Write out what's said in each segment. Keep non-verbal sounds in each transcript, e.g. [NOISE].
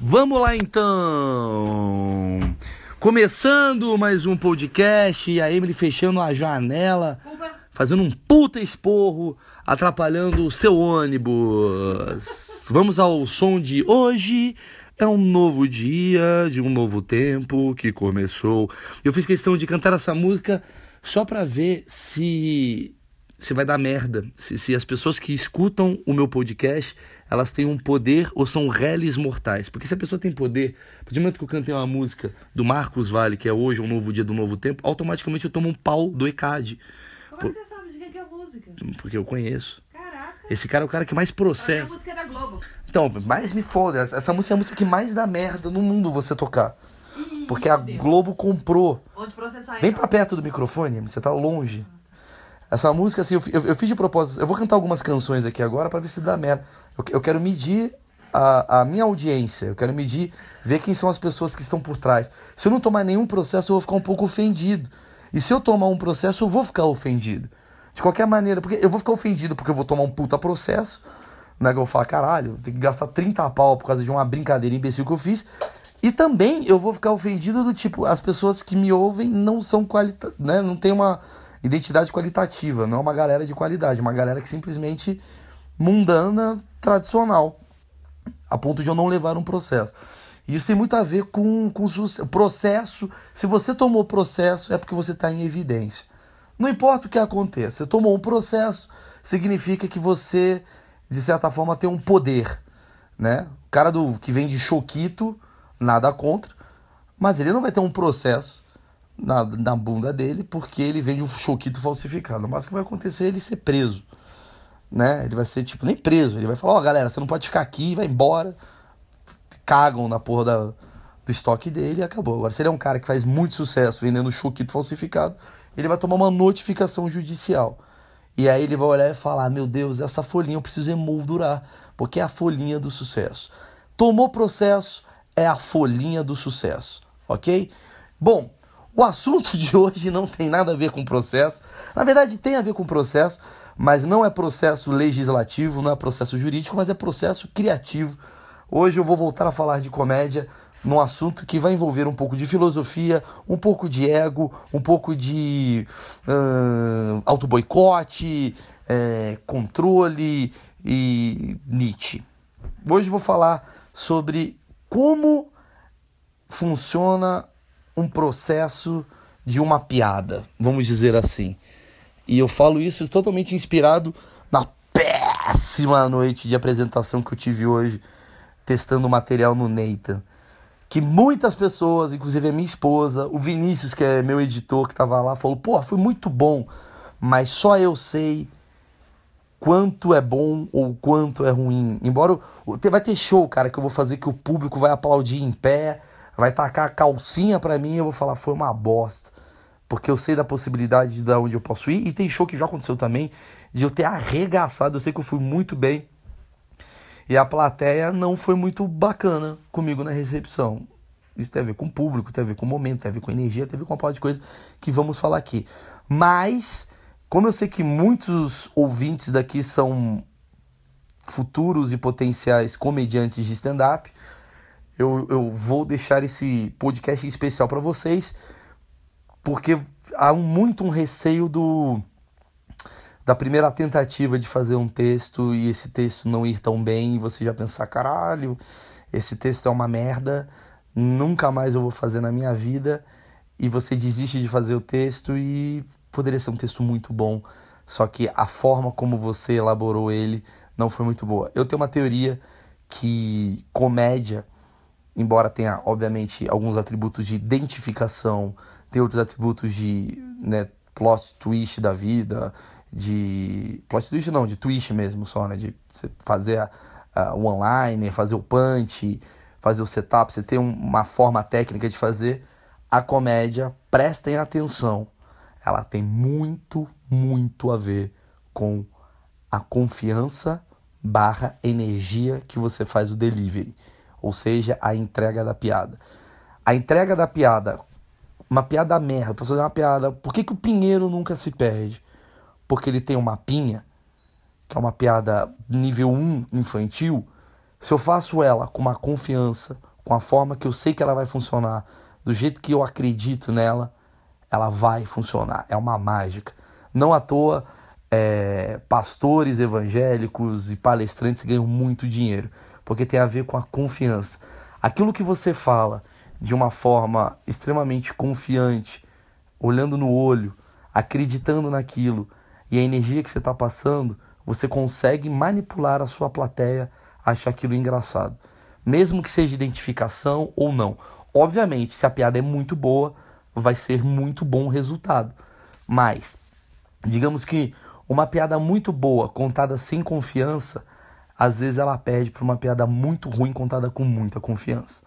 Vamos lá então! Começando mais um podcast e a Emily fechando a janela, fazendo um puta esporro, atrapalhando o seu ônibus. Vamos ao som de hoje. É um novo dia, de um novo tempo que começou. Eu fiz questão de cantar essa música só pra ver se se vai dar merda, se, se as pessoas que escutam o meu podcast, elas têm um poder ou são réis mortais. Porque se a pessoa tem poder, a partir do momento que eu cantei uma música do Marcos Vale, que é hoje um novo dia do novo tempo, automaticamente eu tomo um pau do ECAD. Como Por... você sabe de quem é a música? Porque eu conheço. Caraca. Esse cara é o cara que mais processa. A música é da Globo. Então, mais me foda. Essa música é a música que mais dá merda no mundo você tocar. Porque a Globo comprou. Onde processar Vem então? pra perto do microfone, você tá longe. Essa música, assim, eu, eu, eu, fiz de propósito. Eu vou cantar algumas canções aqui agora para ver se dá merda. Eu, eu quero medir a, a, minha audiência. Eu quero medir, ver quem são as pessoas que estão por trás. Se eu não tomar nenhum processo, eu vou ficar um pouco ofendido. E se eu tomar um processo, eu vou ficar ofendido. De qualquer maneira, porque eu vou ficar ofendido porque eu vou tomar um puta processo. Né, que eu vou falar, caralho, tem que gastar 30 pau por causa de uma brincadeira imbecil que eu fiz. E também eu vou ficar ofendido do tipo, as pessoas que me ouvem não são qualita, né, não tem uma identidade qualitativa, não é uma galera de qualidade, é uma galera que simplesmente mundana, tradicional, a ponto de eu não levar um processo. E isso tem muito a ver com, com processo. Se você tomou processo, é porque você está em evidência. Não importa o que aconteça, você tomou um processo, significa que você, de certa forma, tem um poder. Né? O cara do que vem de choquito, nada contra, mas ele não vai ter um processo na, na bunda dele porque ele vende um choquito falsificado. Mas o que vai acontecer é ele ser preso. Né? Ele vai ser, tipo, nem preso. Ele vai falar, ó, oh, galera, você não pode ficar aqui, vai embora. Cagam na porra da, do estoque dele e acabou. Agora, se ele é um cara que faz muito sucesso vendendo choquito falsificado, ele vai tomar uma notificação judicial. E aí ele vai olhar e falar: Meu Deus, essa folhinha eu preciso emoldurar, porque é a folhinha do sucesso. Tomou processo, é a folhinha do sucesso, ok? Bom, o assunto [LAUGHS] de hoje não tem nada a ver com processo. Na verdade, tem a ver com processo, mas não é processo legislativo, não é processo jurídico, mas é processo criativo. Hoje eu vou voltar a falar de comédia num assunto que vai envolver um pouco de filosofia, um pouco de ego, um pouco de uh, auto-boicote, é, controle e Nietzsche. Hoje vou falar sobre como funciona um processo de uma piada, vamos dizer assim. E eu falo isso totalmente inspirado na péssima noite de apresentação que eu tive hoje, testando material no Nathan. Que muitas pessoas, inclusive a minha esposa, o Vinícius, que é meu editor, que estava lá, falou: pô, foi muito bom, mas só eu sei quanto é bom ou quanto é ruim. Embora vai ter show, cara, que eu vou fazer que o público vai aplaudir em pé, vai tacar a calcinha pra mim e eu vou falar, foi uma bosta. Porque eu sei da possibilidade de onde eu posso ir. E tem show que já aconteceu também, de eu ter arregaçado. Eu sei que eu fui muito bem. E a plateia não foi muito bacana comigo na recepção. Isso tem a ver com o público, tem a ver com o momento, tem a ver com energia, tem a ver com uma parte de coisa que vamos falar aqui. Mas, como eu sei que muitos ouvintes daqui são futuros e potenciais comediantes de stand-up, eu, eu vou deixar esse podcast especial para vocês, porque há um, muito um receio do da primeira tentativa de fazer um texto e esse texto não ir tão bem e você já pensar, caralho, esse texto é uma merda, nunca mais eu vou fazer na minha vida e você desiste de fazer o texto e poderia ser um texto muito bom, só que a forma como você elaborou ele não foi muito boa. Eu tenho uma teoria que comédia embora tenha, obviamente, alguns atributos de identificação, tem outros atributos de né, plot twist da vida, de. plot twist não, de twist mesmo só, né? De você fazer o online, fazer o punch, fazer o setup, você tem uma forma técnica de fazer. A comédia, prestem atenção, ela tem muito, muito a ver com a confiança barra energia que você faz o delivery ou seja, a entrega da piada. A entrega da piada, uma piada merda, para fazer uma piada, por que, que o Pinheiro nunca se perde? Porque ele tem uma pinha, que é uma piada nível 1 infantil, Se eu faço ela com uma confiança, com a forma que eu sei que ela vai funcionar, do jeito que eu acredito nela, ela vai funcionar. É uma mágica. Não à toa, é, pastores evangélicos e palestrantes ganham muito dinheiro, porque tem a ver com a confiança. Aquilo que você fala de uma forma extremamente confiante, olhando no olho, acreditando naquilo e a energia que você está passando, você consegue manipular a sua plateia a achar aquilo engraçado. Mesmo que seja identificação ou não. Obviamente, se a piada é muito boa, vai ser muito bom o resultado. Mas, digamos que uma piada muito boa, contada sem confiança, às vezes ela perde para uma piada muito ruim, contada com muita confiança.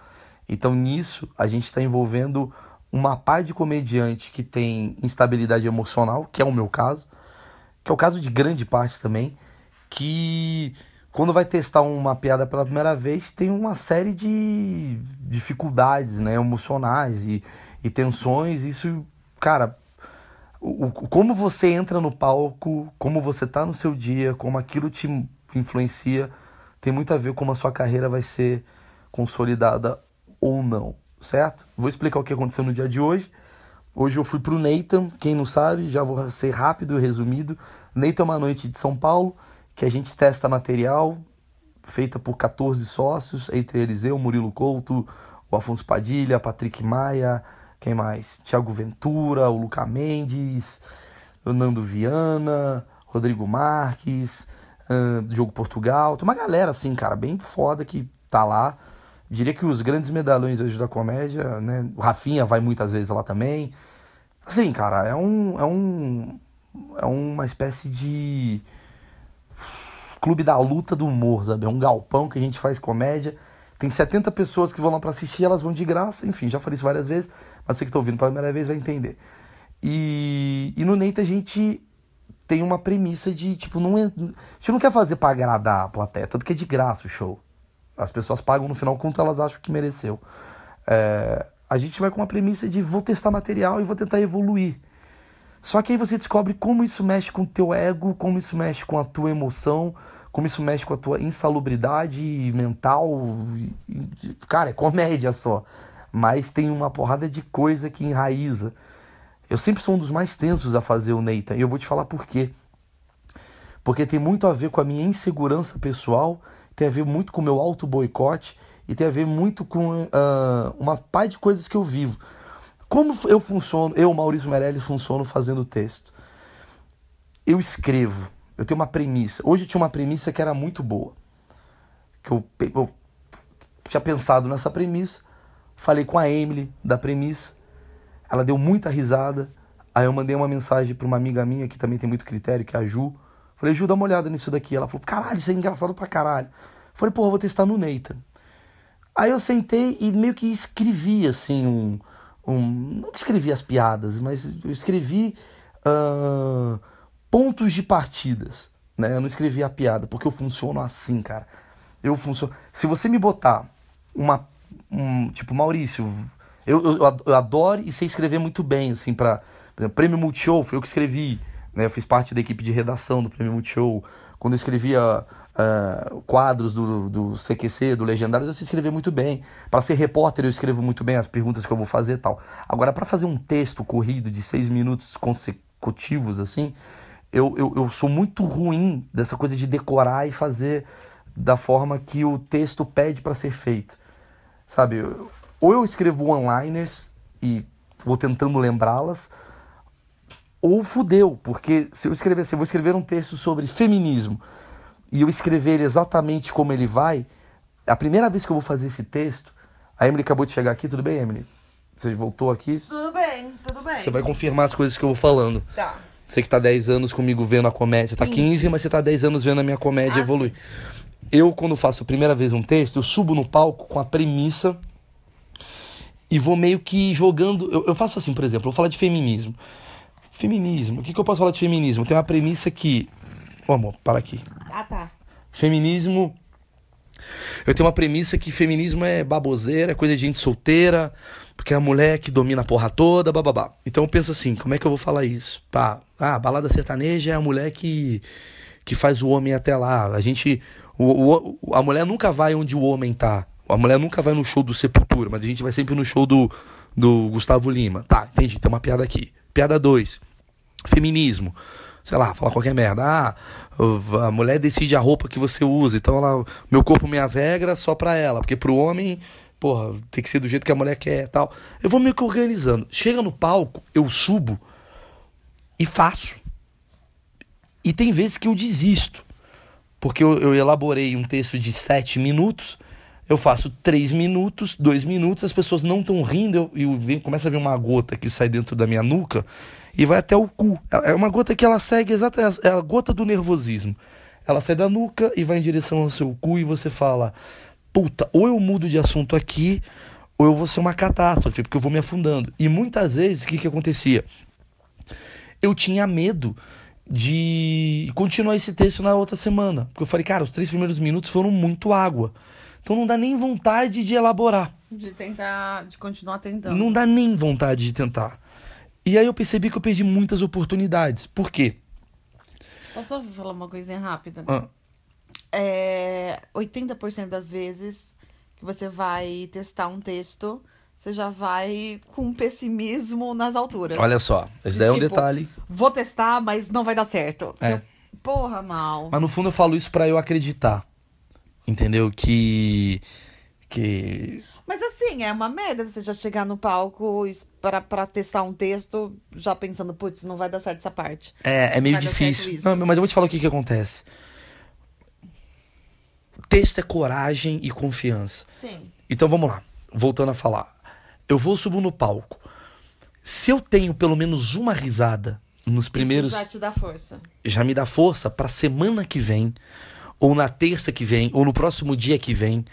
Então, nisso, a gente está envolvendo uma par de comediante que tem instabilidade emocional, que é o meu caso, que é o caso de grande parte também, que quando vai testar uma piada pela primeira vez tem uma série de dificuldades né, emocionais e, e tensões. Isso, cara, o, o, como você entra no palco, como você tá no seu dia, como aquilo te influencia, tem muito a ver com como a sua carreira vai ser consolidada ou não, certo? Vou explicar o que aconteceu no dia de hoje. Hoje eu fui pro Nathan, quem não sabe, já vou ser rápido e resumido. Nathan é uma noite de São Paulo, que a gente testa material, feita por 14 sócios, entre eles eu, Murilo Couto, o Afonso Padilha, Patrick Maia, quem mais? Tiago Ventura, o Luca Mendes, Nando Viana, Rodrigo Marques, uh, Jogo Portugal. Tem uma galera assim, cara, bem foda que tá lá. Diria que os grandes medalhões hoje da comédia, né? O Rafinha vai muitas vezes lá também. Assim, cara, é um. É, um, é uma espécie de. Clube da luta do humor, sabe? É um galpão que a gente faz comédia. Tem 70 pessoas que vão lá para assistir, elas vão de graça. Enfim, já falei isso várias vezes, mas você que tá ouvindo pela primeira vez vai entender. E, e no Neita a gente tem uma premissa de, tipo, não é, a gente não quer fazer para agradar a plateia, tanto que é de graça o show. As pessoas pagam no final quanto elas acham que mereceu. É, a gente vai com a premissa de vou testar material e vou tentar evoluir. Só que aí você descobre como isso mexe com o teu ego, como isso mexe com a tua emoção, como isso mexe com a tua insalubridade mental. Cara, é comédia só. Mas tem uma porrada de coisa que enraiza. Eu sempre sou um dos mais tensos a fazer o Neita. E eu vou te falar por quê. Porque tem muito a ver com a minha insegurança pessoal tem a ver muito com o meu auto-boicote e tem a ver muito com uh, uma par de coisas que eu vivo. Como eu funciono, eu, Maurício Meirelles, funciono fazendo texto? Eu escrevo, eu tenho uma premissa. Hoje eu tinha uma premissa que era muito boa. Que eu, eu tinha pensado nessa premissa, falei com a Emily da premissa, ela deu muita risada. Aí eu mandei uma mensagem para uma amiga minha que também tem muito critério, que é a Ju. Falei, Ju, dá uma olhada nisso daqui. Ela falou, caralho, isso é engraçado pra caralho. Falei, porra, vou testar no Nathan. Aí eu sentei e meio que escrevi, assim, um. um não escrevi as piadas, mas eu escrevi uh, pontos de partidas. Né? Eu não escrevi a piada, porque eu funciono assim, cara. Eu funciono. Se você me botar uma. Um, tipo, Maurício, eu, eu, eu adoro e sei escrever muito bem, assim, pra. Exemplo, Prêmio Multishow, foi eu que escrevi. Né? Eu fiz parte da equipe de redação do Prêmio Multishow. Quando eu escrevia uh, quadros do, do CQC, do Legendários, eu sei escrever muito bem. Para ser repórter, eu escrevo muito bem as perguntas que eu vou fazer e tal. Agora, para fazer um texto corrido de seis minutos consecutivos, assim, eu, eu, eu sou muito ruim dessa coisa de decorar e fazer da forma que o texto pede para ser feito. Sabe? Ou eu escrevo one-liners e vou tentando lembrá-las, ou fudeu, porque se eu escrever assim, eu vou escrever um texto sobre feminismo e eu escrever ele exatamente como ele vai, a primeira vez que eu vou fazer esse texto, a Emily acabou de chegar aqui, tudo bem, Emily? Você voltou aqui? Tudo bem, tudo bem. Você vai confirmar as coisas que eu vou falando. Tá. Você que tá 10 anos comigo vendo a comédia. Você tá 15, mas você tá 10 anos vendo a minha comédia Ah, evoluir. Eu, quando faço a primeira vez um texto, eu subo no palco com a premissa e vou meio que jogando. Eu, eu faço assim, por exemplo, eu vou falar de feminismo. Feminismo. O que, que eu posso falar de feminismo? Tem uma premissa que. Ô, amor, para aqui. Ah, tá. Feminismo. Eu tenho uma premissa que feminismo é baboseira, é coisa de gente solteira, porque é a mulher que domina a porra toda, bababá. Então eu penso assim, como é que eu vou falar isso? Pá, ah, a balada sertaneja é a mulher que, que faz o homem até lá. A gente. O, o, a mulher nunca vai onde o homem tá. A mulher nunca vai no show do Sepultura, mas a gente vai sempre no show do, do Gustavo Lima. Tá, entendi, tem uma piada aqui. Piada 2. Feminismo. Sei lá, falar qualquer merda. Ah, a mulher decide a roupa que você usa. Então ela. Meu corpo, minhas regras, só pra ela. Porque pro homem, porra, tem que ser do jeito que a mulher quer tal. Eu vou meio que organizando. Chega no palco, eu subo e faço. E tem vezes que eu desisto. Porque eu, eu elaborei um texto de sete minutos eu faço três minutos, dois minutos, as pessoas não estão rindo, eu, eu começa a ver uma gota que sai dentro da minha nuca e vai até o cu. É, é uma gota que ela segue exatamente, é a gota do nervosismo. Ela sai da nuca e vai em direção ao seu cu e você fala: puta, ou eu mudo de assunto aqui, ou eu vou ser uma catástrofe, porque eu vou me afundando. E muitas vezes, o que, que acontecia? Eu tinha medo de continuar esse texto na outra semana. Porque eu falei, cara, os três primeiros minutos foram muito água. Então não dá nem vontade de elaborar. De tentar, de continuar tentando. Não dá nem vontade de tentar. E aí eu percebi que eu perdi muitas oportunidades. Por quê? Posso falar uma coisinha rápida? Ah. É, 80% das vezes que você vai testar um texto, você já vai com pessimismo nas alturas. Olha só, esse daí é um tipo, detalhe. Vou testar, mas não vai dar certo. É. Eu, porra, mal. Mas no fundo eu falo isso para eu acreditar. Entendeu? Que. Que. Mas assim, é uma merda você já chegar no palco para, testar um texto já pensando, putz, não vai dar certo essa parte. É, é meio difícil. Não, mas eu vou te falar o que, que acontece. Texto é coragem e confiança. Sim. Então vamos lá. Voltando a falar. Eu vou subir no palco. Se eu tenho pelo menos uma risada nos primeiros. Isso já te dá força. Já me dá força pra semana que vem ou na terça que vem, ou no próximo dia que vem.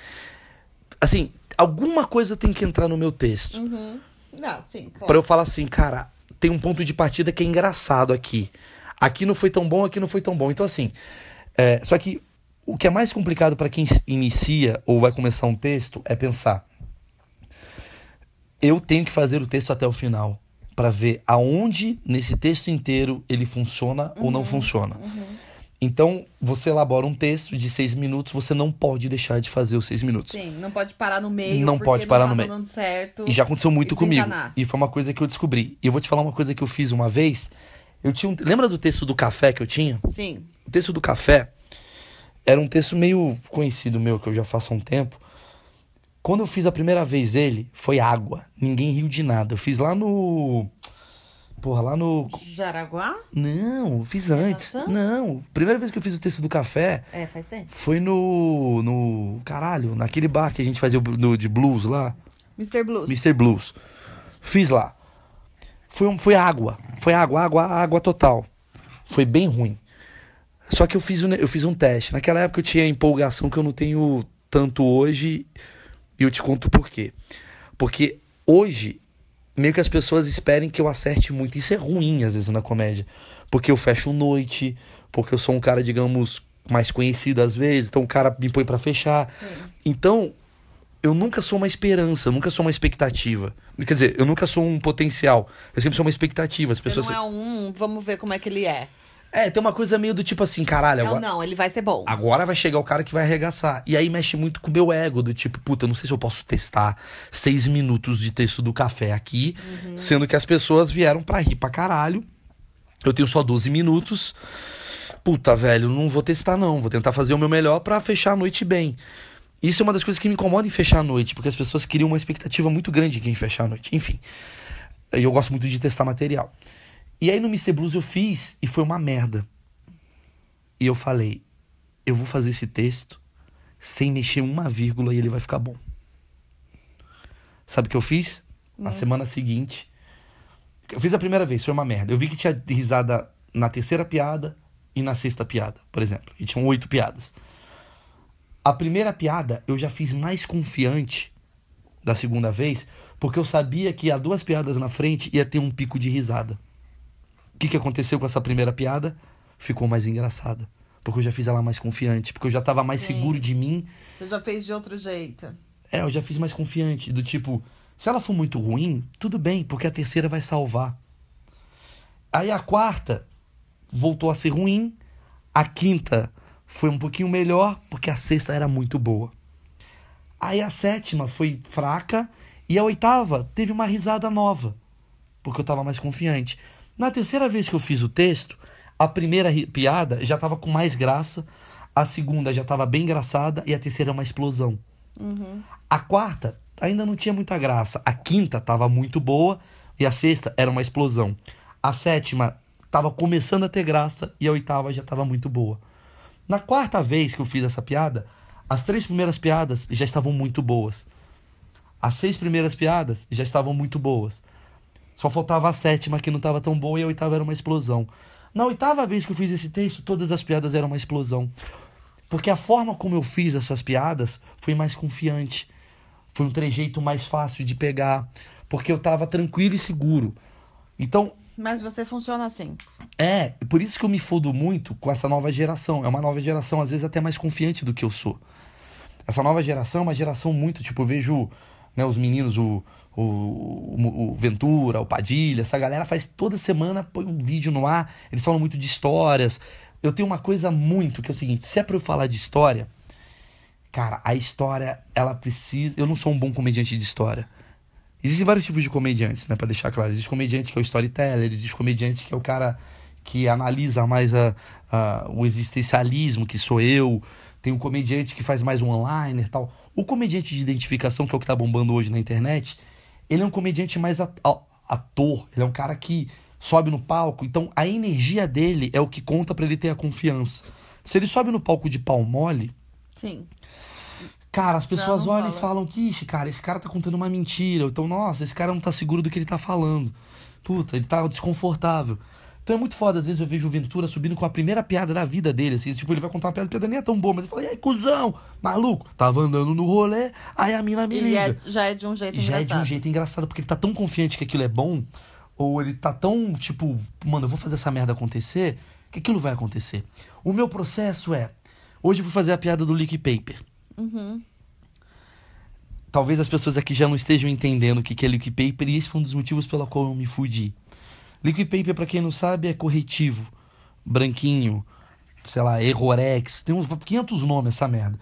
Assim, alguma coisa tem que entrar no meu texto. Uhum. Não, sim. Pra eu falar assim, cara, tem um ponto de partida que é engraçado aqui. Aqui não foi tão bom, aqui não foi tão bom. Então, assim, é, só que o que é mais complicado para quem inicia ou vai começar um texto é pensar. Eu tenho que fazer o texto até o final para ver aonde nesse texto inteiro ele funciona uhum, ou não uhum. funciona. Uhum. Então, você elabora um texto de seis minutos, você não pode deixar de fazer os seis minutos. Sim, não pode parar no meio. Não pode parar não no meio. Dando certo, e já aconteceu muito comigo. E foi uma coisa que eu descobri. E eu vou te falar uma coisa que eu fiz uma vez. Eu tinha um... Lembra do texto do café que eu tinha? Sim. O texto do café era um texto meio conhecido meu, que eu já faço há um tempo. Quando eu fiz a primeira vez ele, foi água. Ninguém riu de nada. Eu fiz lá no. Porra, lá no. Jaraguá? Não, fiz antes. Não. Primeira vez que eu fiz o texto do café. É, faz tempo. Foi no. No. Caralho, naquele bar que a gente fazia no, de blues lá. Mr. Blues. Mr. Blues. Fiz lá. Foi, um, foi água. Foi água, água, água total. Foi bem ruim. Só que eu fiz, um, eu fiz um teste. Naquela época eu tinha empolgação que eu não tenho tanto hoje. E eu te conto por quê. Porque hoje meio que as pessoas esperem que eu acerte muito. Isso é ruim, às vezes, na comédia. Porque eu fecho noite, porque eu sou um cara, digamos, mais conhecido às vezes, então o cara me põe para fechar. Sim. Então, eu nunca sou uma esperança, eu nunca sou uma expectativa. Quer dizer, eu nunca sou um potencial. Eu sempre sou uma expectativa. As pessoas Você não é um, vamos ver como é que ele é. É, tem uma coisa meio do tipo assim, caralho. Não, agora, não, ele vai ser bom. Agora vai chegar o cara que vai arregaçar. E aí mexe muito com o meu ego, do tipo, puta, não sei se eu posso testar seis minutos de texto do café aqui, uhum. sendo que as pessoas vieram pra rir pra caralho. Eu tenho só 12 minutos. Puta, velho, não vou testar, não. Vou tentar fazer o meu melhor para fechar a noite bem. Isso é uma das coisas que me incomoda em fechar a noite, porque as pessoas criam uma expectativa muito grande em quem fechar a noite. Enfim. Eu gosto muito de testar material. E aí no Mr. Blues eu fiz e foi uma merda. E eu falei, eu vou fazer esse texto sem mexer uma vírgula e ele vai ficar bom. Sabe o que eu fiz? Na hum. semana seguinte. Eu fiz a primeira vez, foi uma merda. Eu vi que tinha risada na terceira piada e na sexta piada, por exemplo. E tinham oito piadas. A primeira piada eu já fiz mais confiante da segunda vez, porque eu sabia que há duas piadas na frente ia ter um pico de risada. O que, que aconteceu com essa primeira piada? Ficou mais engraçada. Porque eu já fiz ela mais confiante. Porque eu já tava mais Sim. seguro de mim. Você já fez de outro jeito. É, eu já fiz mais confiante. Do tipo, se ela for muito ruim, tudo bem, porque a terceira vai salvar. Aí a quarta voltou a ser ruim. A quinta foi um pouquinho melhor, porque a sexta era muito boa. Aí a sétima foi fraca e a oitava teve uma risada nova, porque eu estava mais confiante. Na terceira vez que eu fiz o texto, a primeira piada já estava com mais graça, a segunda já estava bem engraçada e a terceira uma explosão. Uhum. A quarta ainda não tinha muita graça, a quinta estava muito boa e a sexta era uma explosão. A sétima estava começando a ter graça e a oitava já estava muito boa. Na quarta vez que eu fiz essa piada, as três primeiras piadas já estavam muito boas. As seis primeiras piadas já estavam muito boas. Só faltava a sétima que não estava tão boa e a oitava era uma explosão. Na oitava vez que eu fiz esse texto, todas as piadas eram uma explosão. Porque a forma como eu fiz essas piadas foi mais confiante. Foi um trejeito mais fácil de pegar. Porque eu estava tranquilo e seguro. Então, mas você funciona assim. É, por isso que eu me fodo muito com essa nova geração. É uma nova geração, às vezes, até mais confiante do que eu sou. Essa nova geração é uma geração muito, tipo, eu vejo né, os meninos, o, o, o, o Ventura, o Padilha, essa galera faz toda semana, põe um vídeo no ar, eles falam muito de histórias. Eu tenho uma coisa muito que é o seguinte: se é pra eu falar de história, cara, a história, ela precisa. Eu não sou um bom comediante de história. Existem vários tipos de comediantes, né? Pra deixar claro. Existe comediante que é o storyteller, existe comediante que é o cara que analisa mais a, a, o existencialismo, que sou eu. Tem um comediante que faz mais um online e tal. O comediante de identificação, que é o que tá bombando hoje na internet, ele é um comediante mais ator. Ele é um cara que sobe no palco. Então a energia dele é o que conta para ele ter a confiança. Se ele sobe no palco de pau mole. Sim. Cara, as pessoas olham fala. e falam que, ixi, cara, esse cara tá contando uma mentira. Então, nossa, esse cara não tá seguro do que ele tá falando. Puta, ele tá desconfortável. Então é muito foda, às vezes eu vejo o Ventura subindo com a primeira piada da vida dele, assim, tipo, ele vai contar uma piada, a piada nem é tão boa, mas ele fala, e aí, cuzão, maluco, tava andando no rolê, aí a mina me ele liga. É, já é de um jeito já engraçado. Já é de um jeito engraçado, porque ele tá tão confiante que aquilo é bom, ou ele tá tão, tipo, mano, eu vou fazer essa merda acontecer, que aquilo vai acontecer. O meu processo é, hoje eu vou fazer a piada do leak paper. Uhum talvez as pessoas aqui já não estejam entendendo o que é liquid paper e esse foi um dos motivos pela qual eu me fudi. Liquid paper, para quem não sabe, é corretivo, branquinho, sei lá, errorex, tem uns 500 nomes essa merda.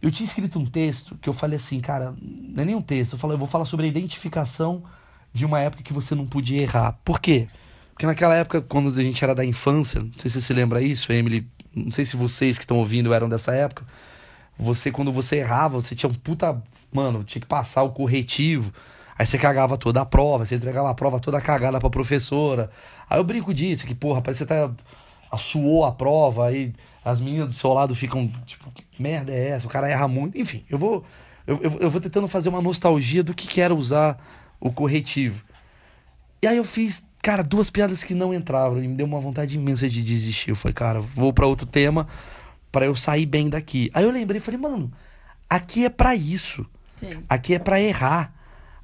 Eu tinha escrito um texto que eu falei assim, cara, não é nem um texto, eu, falei, eu vou falar sobre a identificação de uma época que você não podia errar. Por quê? Porque naquela época, quando a gente era da infância, não sei se você se lembra isso, Emily, não sei se vocês que estão ouvindo eram dessa época, você, quando você errava, você tinha um puta. Mano, tinha que passar o corretivo. Aí você cagava toda a prova, você entregava a prova toda cagada pra professora. Aí eu brinco disso, que, porra, parece que você tá. Suou a prova, aí as meninas do seu lado ficam, tipo, que merda é essa? O cara erra muito. Enfim, eu vou. Eu, eu, eu vou tentando fazer uma nostalgia do que, que era usar o corretivo. E aí eu fiz, cara, duas piadas que não entravam e me deu uma vontade imensa de desistir. Eu falei, cara, vou para outro tema para eu sair bem daqui. Aí eu lembrei, falei, mano, aqui é para isso. Sim. Aqui é para errar.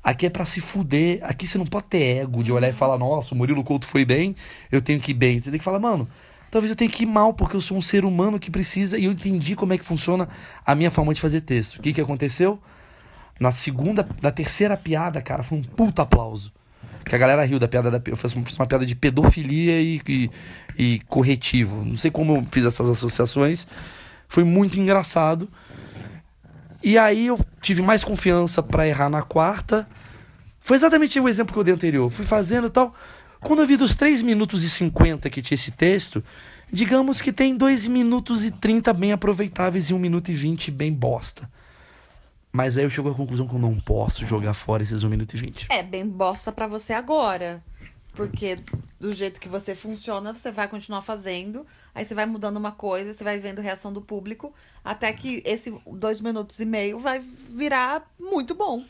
Aqui é para se fuder. Aqui você não pode ter ego de olhar e falar, nossa, o Murilo Couto foi bem, eu tenho que ir bem. Você tem que falar, mano, talvez eu tenha que ir mal, porque eu sou um ser humano que precisa e eu entendi como é que funciona a minha forma de fazer texto. O que que aconteceu? Na segunda, na terceira piada, cara, foi um puta aplauso. Que a galera riu da piada da. Eu fiz uma piada de pedofilia e, e, e corretivo. Não sei como eu fiz essas associações. Foi muito engraçado. E aí eu tive mais confiança para errar na quarta. Foi exatamente o exemplo que eu dei anterior. Fui fazendo e tal. Quando eu vi dos 3 minutos e 50 que tinha esse texto, digamos que tem 2 minutos e 30 bem aproveitáveis e 1 minuto e 20 bem bosta. Mas aí eu chego à conclusão que eu não posso jogar fora esses 1 minuto e 20. É bem bosta para você agora. Porque do jeito que você funciona, você vai continuar fazendo. Aí você vai mudando uma coisa, você vai vendo a reação do público. Até que esse dois minutos e meio vai virar muito bom.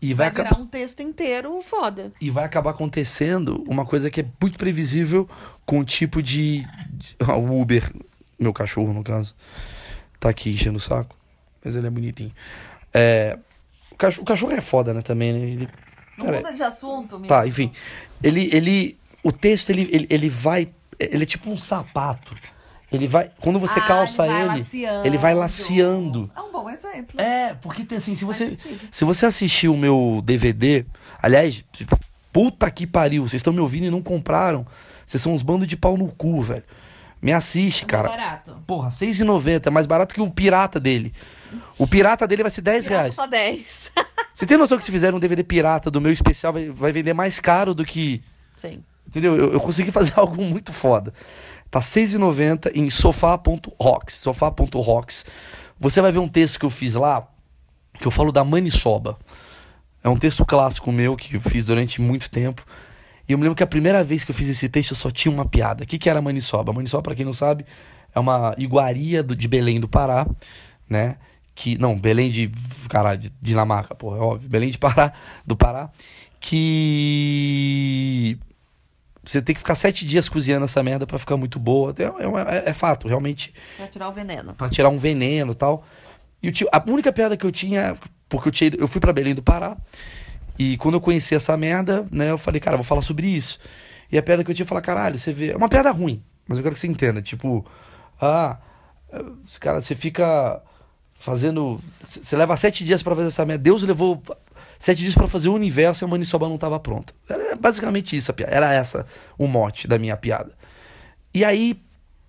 E vai, vai virar um texto inteiro foda. E vai acabar acontecendo uma coisa que é muito previsível com o tipo de. de o Uber, meu cachorro no caso, tá aqui enchendo o saco. Mas ele é bonitinho. É, o, cachorro, é foda, né, também, né? Ele, não muda de assunto. Tá, enfim. Ele, ele, o texto, ele, ele, ele vai, ele é tipo um sapato. Ele vai, quando você ah, calça ele, ele, ele, vai laceando. É um bom exemplo. É, porque tem assim, se você, se você assistir o meu DVD, aliás, puta que pariu, vocês estão me ouvindo e não compraram. Vocês são uns bandos de pau no cu, velho. Me assiste, É cara. barato. Porra, R$6,90. É mais barato que o pirata dele. O pirata dele vai ser 10 reais. Só 10. [LAUGHS] Você tem noção que se fizer um DVD pirata do meu especial vai, vai vender mais caro do que. Sim. Entendeu? Eu, eu consegui fazer [LAUGHS] algo muito foda. Tá R$6,90 em sofá.rocks. Sofá.rocks. Você vai ver um texto que eu fiz lá, que eu falo da maniçoba. É um texto clássico meu que eu fiz durante muito tempo. E eu me lembro que a primeira vez que eu fiz esse texto eu só tinha uma piada. O que, que era a maniçoba? A maniçoba, pra quem não sabe, é uma iguaria do- de Belém do Pará, né? Que, não, Belém de. Caralho, de Dinamarca, porra, é óbvio. Belém de Pará, do Pará. Que. Você tem que ficar sete dias cozinhando essa merda pra ficar muito boa. É, é é- é fato, realmente Pra tirar o veneno. Pra tirar um veneno e tal. E tio- a única piada que eu tinha, porque eu, tinha, eu fui pra Belém do Pará, e quando eu conheci essa merda, né, eu falei, cara, vou falar sobre isso. E a piada que eu tinha, eu falei, caralho, você vê. É uma piada ruim, mas eu quero que você entenda. Tipo, ah, cara, você fica fazendo. Você leva sete dias pra fazer essa merda. Deus levou sete dias pra fazer o universo e a maniçoba não tava pronta. Era basicamente isso a piada. Era essa o mote da minha piada. E aí,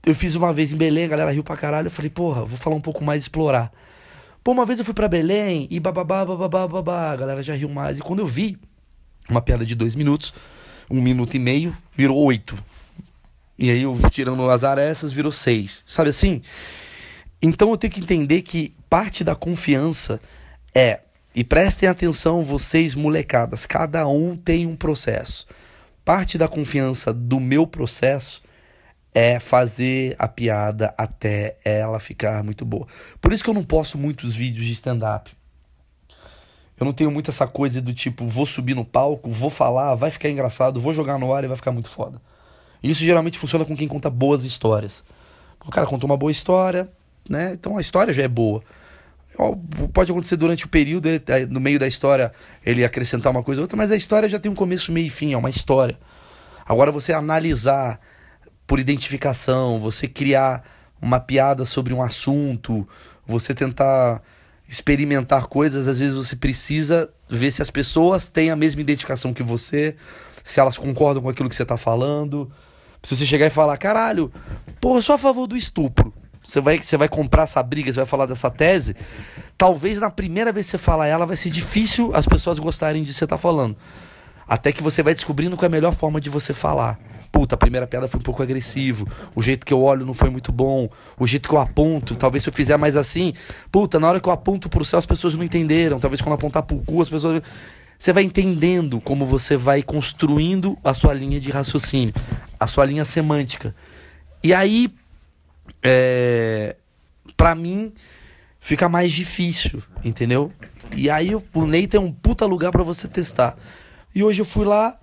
eu fiz uma vez em Belém, a galera riu pra caralho. Eu falei, porra, vou falar um pouco mais, explorar. Pô, uma vez eu fui pra Belém e bababá, bababá, babá. A galera já riu mais. E quando eu vi uma piada de dois minutos, um minuto e meio, virou oito. E aí, eu tirando as arestas, virou seis. Sabe assim? Então eu tenho que entender que parte da confiança é. E prestem atenção, vocês molecadas, cada um tem um processo. Parte da confiança do meu processo é fazer a piada até ela ficar muito boa. Por isso que eu não posto muitos vídeos de stand-up. Eu não tenho muito essa coisa do tipo, vou subir no palco, vou falar, vai ficar engraçado, vou jogar no ar e vai ficar muito foda. Isso geralmente funciona com quem conta boas histórias. O cara contou uma boa história, né? Então a história já é boa. Pode acontecer durante o período, eh, eh, no meio da história, ele acrescentar uma coisa ou outra, mas a história já tem um começo, meio e fim, é uma história. Agora você analisar por identificação, você criar uma piada sobre um assunto, você tentar experimentar coisas, às vezes você precisa ver se as pessoas têm a mesma identificação que você, se elas concordam com aquilo que você está falando. Se você chegar e falar, caralho, pô, eu sou a favor do estupro. Você vai, você vai comprar essa briga, você vai falar dessa tese. Talvez na primeira vez que você falar ela, vai ser difícil as pessoas gostarem de você tá falando. Até que você vai descobrindo qual é a melhor forma de você falar. Puta, a primeira piada foi um pouco agressivo. O jeito que eu olho não foi muito bom. O jeito que eu aponto, talvez se eu fizer mais assim. Puta, na hora que eu aponto pro céu as pessoas não entenderam. Talvez quando apontar pro cu as pessoas. Você vai entendendo como você vai construindo a sua linha de raciocínio, a sua linha semântica. E aí, é, para mim, fica mais difícil, entendeu? E aí o- Ney tem um puta lugar pra você testar. E hoje eu fui lá,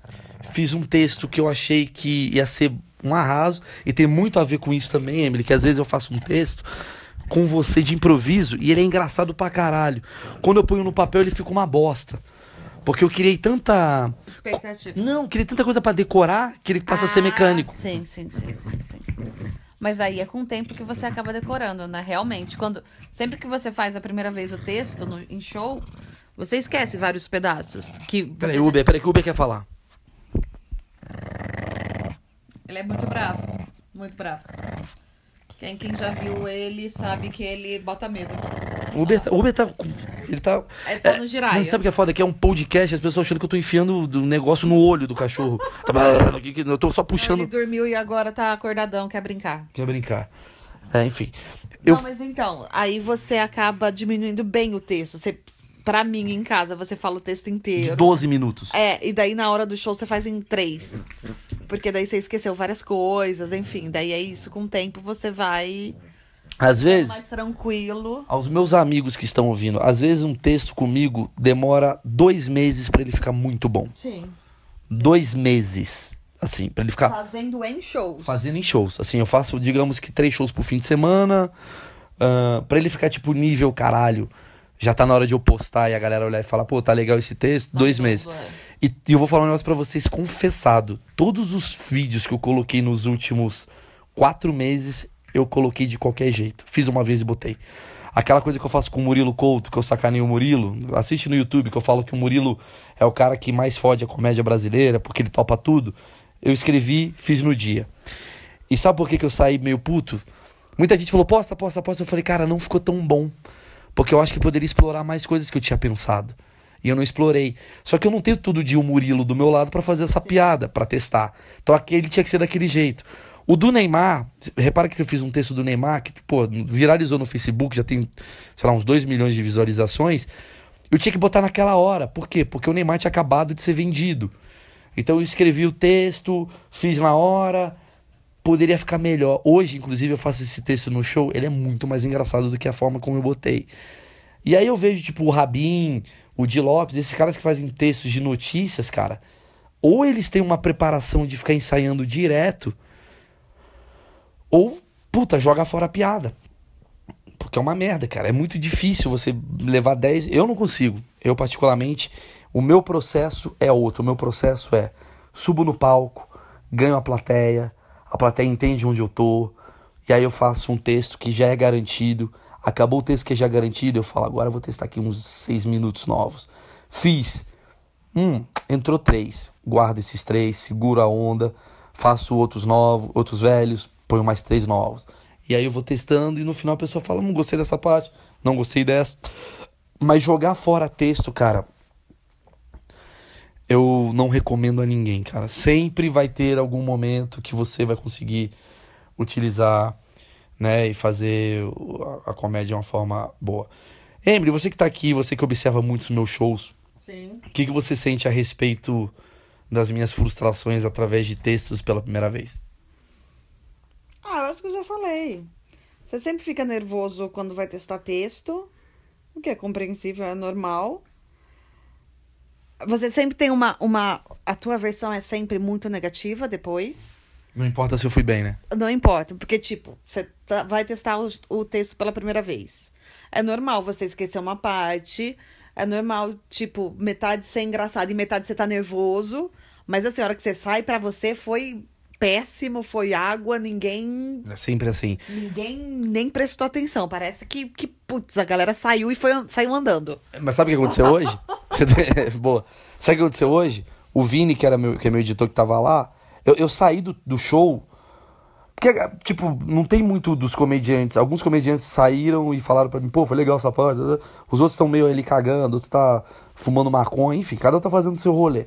fiz um texto que eu achei que ia ser um arraso, e tem muito a ver com isso também, Emily, que às vezes eu faço um texto com você de improviso e ele é engraçado pra caralho. Quando eu ponho no papel, ele fica uma bosta. Porque eu criei tanta. Expectativa. Não, criei tanta coisa pra decorar que ele passa a ser Ah, mecânico. Sim, sim, sim, sim, sim. Mas aí é com o tempo que você acaba decorando, né? Realmente, quando sempre que você faz a primeira vez o texto no, em show, você esquece vários pedaços. Que Peraí, já- Uber, peraí que o Uber quer falar. Ele é muito bravo, muito bravo. Quem, quem já viu ele sabe que ele bota medo. Uber, tá- Uber tá. Ele tá. Ele tá no giraia. Sabe o que é foda? Que é um podcast, as pessoas achando que eu tô enfiando o negócio no olho do cachorro. Tá- Eu tô só Ele puxando. dormiu e agora tá acordadão, quer brincar. Quer brincar. É, enfim. Eu, Não, mas então, aí você acaba diminuindo bem o texto. Você, pra mim, em casa, você fala o texto de inteiro. 12 minutos. É, e daí na hora do show você faz em três. Porque daí você esqueceu várias coisas, enfim. Daí é isso, com o tempo você vai Às vezes, mais tranquilo. aos meus amigos que estão ouvindo, às vezes um texto comigo demora dois meses pra ele ficar muito bom. Sim. Dois meses. Assim, pra ele ficar. Fazendo em shows. fazendo em shows. Assim, eu faço, digamos que três shows por fim de semana. Uh, pra ele ficar, tipo, nível caralho. Já tá na hora de eu postar e a galera olhar e falar, pô, tá legal esse texto, dois tudo, meses. E, e eu vou falar um negócio pra vocês confessado. Todos os vídeos que eu coloquei nos últimos quatro meses, eu coloquei de qualquer jeito. Fiz uma vez e botei. Aquela coisa que eu faço com o Murilo Couto, que eu sacaneio o Murilo. Assiste no YouTube, que eu falo que o Murilo é o cara que mais fode a comédia brasileira, porque ele topa tudo. Eu escrevi, fiz no dia. E sabe por que, que eu saí meio puto? Muita gente falou, posta, posta, posta. Eu falei, cara, não ficou tão bom. Porque eu acho que poderia explorar mais coisas que eu tinha pensado. E eu não explorei. Só que eu não tenho tudo de um Murilo do meu lado para fazer essa piada, para testar. Então aquele tinha que ser daquele jeito. O do Neymar, repara que eu fiz um texto do Neymar que, pô, viralizou no Facebook, já tem, sei lá, uns 2 milhões de visualizações. Eu tinha que botar naquela hora. Por quê? Porque o Neymar tinha acabado de ser vendido. Então eu escrevi o texto, fiz na hora, poderia ficar melhor. Hoje, inclusive, eu faço esse texto no show, ele é muito mais engraçado do que a forma como eu botei. E aí eu vejo, tipo, o Rabin, o Di Lopes, esses caras que fazem textos de notícias, cara, ou eles têm uma preparação de ficar ensaiando direto, ou, puta, joga fora a piada. Porque é uma merda, cara. É muito difícil você levar 10. Eu não consigo. Eu, particularmente, o meu processo é outro. O meu processo é subo no palco, ganho a plateia, a plateia entende onde eu tô, e aí eu faço um texto que já é garantido. Acabou o texto que já é garantido, eu falo, agora eu vou testar aqui uns seis minutos novos. Fiz. Hum, entrou três. Guardo esses três, seguro a onda, faço outros novos, outros velhos, ponho mais três novos. E aí eu vou testando e no final a pessoa fala, não gostei dessa parte, não gostei dessa. Mas jogar fora texto, cara, eu não recomendo a ninguém, cara. Sempre vai ter algum momento que você vai conseguir utilizar, né, e fazer a, a comédia de uma forma boa. Emily, você que tá aqui, você que observa muitos meus shows, Sim. o que, que você sente a respeito das minhas frustrações através de textos pela primeira vez? Ah, eu acho que eu já falei. Você sempre fica nervoso quando vai testar texto, o que é compreensível, é normal. Você sempre tem uma, uma. A tua versão é sempre muito negativa depois. Não importa se eu fui bem, né? Não importa, porque, tipo, você tá- vai testar o, o texto pela primeira vez. É normal você esquecer uma parte. É normal, tipo, metade ser engraçado e metade você tá nervoso. Mas assim, a hora que você sai, pra você foi péssimo, foi água, ninguém. É sempre assim. Ninguém nem prestou atenção. Parece que, que putz, a galera saiu e foi, saiu andando. Mas sabe o que aconteceu hoje? [LAUGHS] [LAUGHS] Boa. Sabe o que aconteceu hoje? O Vini, que, era meu, que é meu editor que tava lá, eu, eu saí do, do show. Porque, tipo, não tem muito dos comediantes. Alguns comediantes saíram e falaram pra mim, pô, foi legal essa parte. Os outros estão meio ali cagando, outros tá fumando maconha, enfim, cada um tá fazendo seu rolê.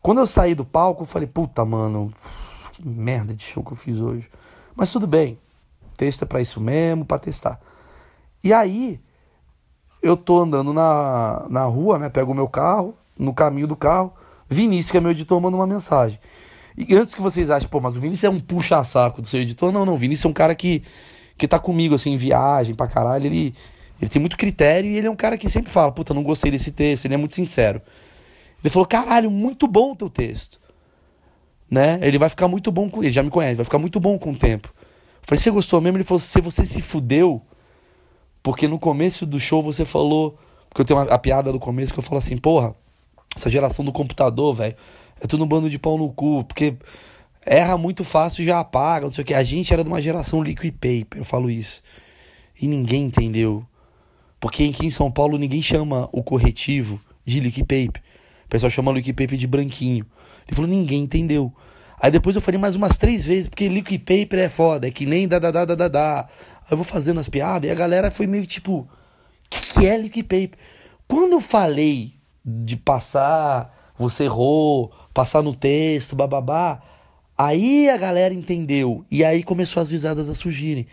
Quando eu saí do palco, eu falei, puta, mano, que merda de show que eu fiz hoje. Mas tudo bem. Texto é pra isso mesmo, pra testar. E aí, eu tô andando na, na rua, né? Pego o meu carro, no caminho do carro, Vinícius, que é meu editor, manda uma mensagem. E antes que vocês achem, pô, mas o Vinícius é um puxa-saco do seu editor. Não, não, o Vinícius é um cara que, que tá comigo, assim, em viagem pra caralho. Ele, ele tem muito critério e ele é um cara que sempre fala, puta, não gostei desse texto, ele é muito sincero. Ele falou, caralho, muito bom o teu texto. Né? Ele vai ficar muito bom com ele, já me conhece, vai ficar muito bom com o tempo. Eu falei, você gostou mesmo? Ele falou, se você se fudeu, porque no começo do show você falou. Porque eu tenho uma, a piada do começo que eu falo assim, porra, essa geração do computador, velho, é tudo um bando de pau no cu, porque erra muito fácil e já apaga, não sei o que. A gente era de uma geração liquid paper, eu falo isso. E ninguém entendeu. Porque aqui em São Paulo ninguém chama o corretivo de liquid paper. O pessoal chama liquid paper de branquinho. Ele falou, ninguém entendeu. Aí depois eu falei mais umas três vezes, porque liquid paper é foda, é que nem da da da da da da. Aí eu vou fazendo as piadas e a galera foi meio tipo, o que, que é liquid paper? Quando eu falei de passar, você errou, passar no texto, bababá, aí a galera entendeu. E aí começou as risadas a surgirem.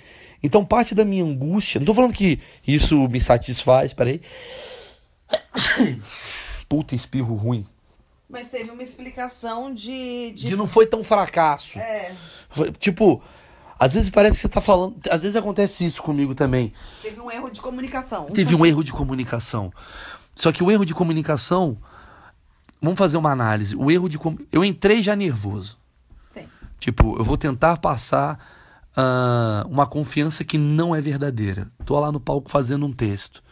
Então parte da minha angústia, não tô falando que isso me satisfaz, peraí. [COUGHS] Puta espirro ruim. Mas teve uma explicação de. de... Que não foi tão fracasso. É, Foi, Tipo, às vezes parece que você tá falando. Às vezes acontece isso comigo também. teve um erro de comunicação. Teve um erro de comunicação. Só que o erro de comunicação. Vamos fazer uma análise. O erro de. com- Eu entrei já nervoso. Sim. Tipo, eu vou tentar passar ah, uma confiança que não é verdadeira. Tô lá no palco fazendo um texto.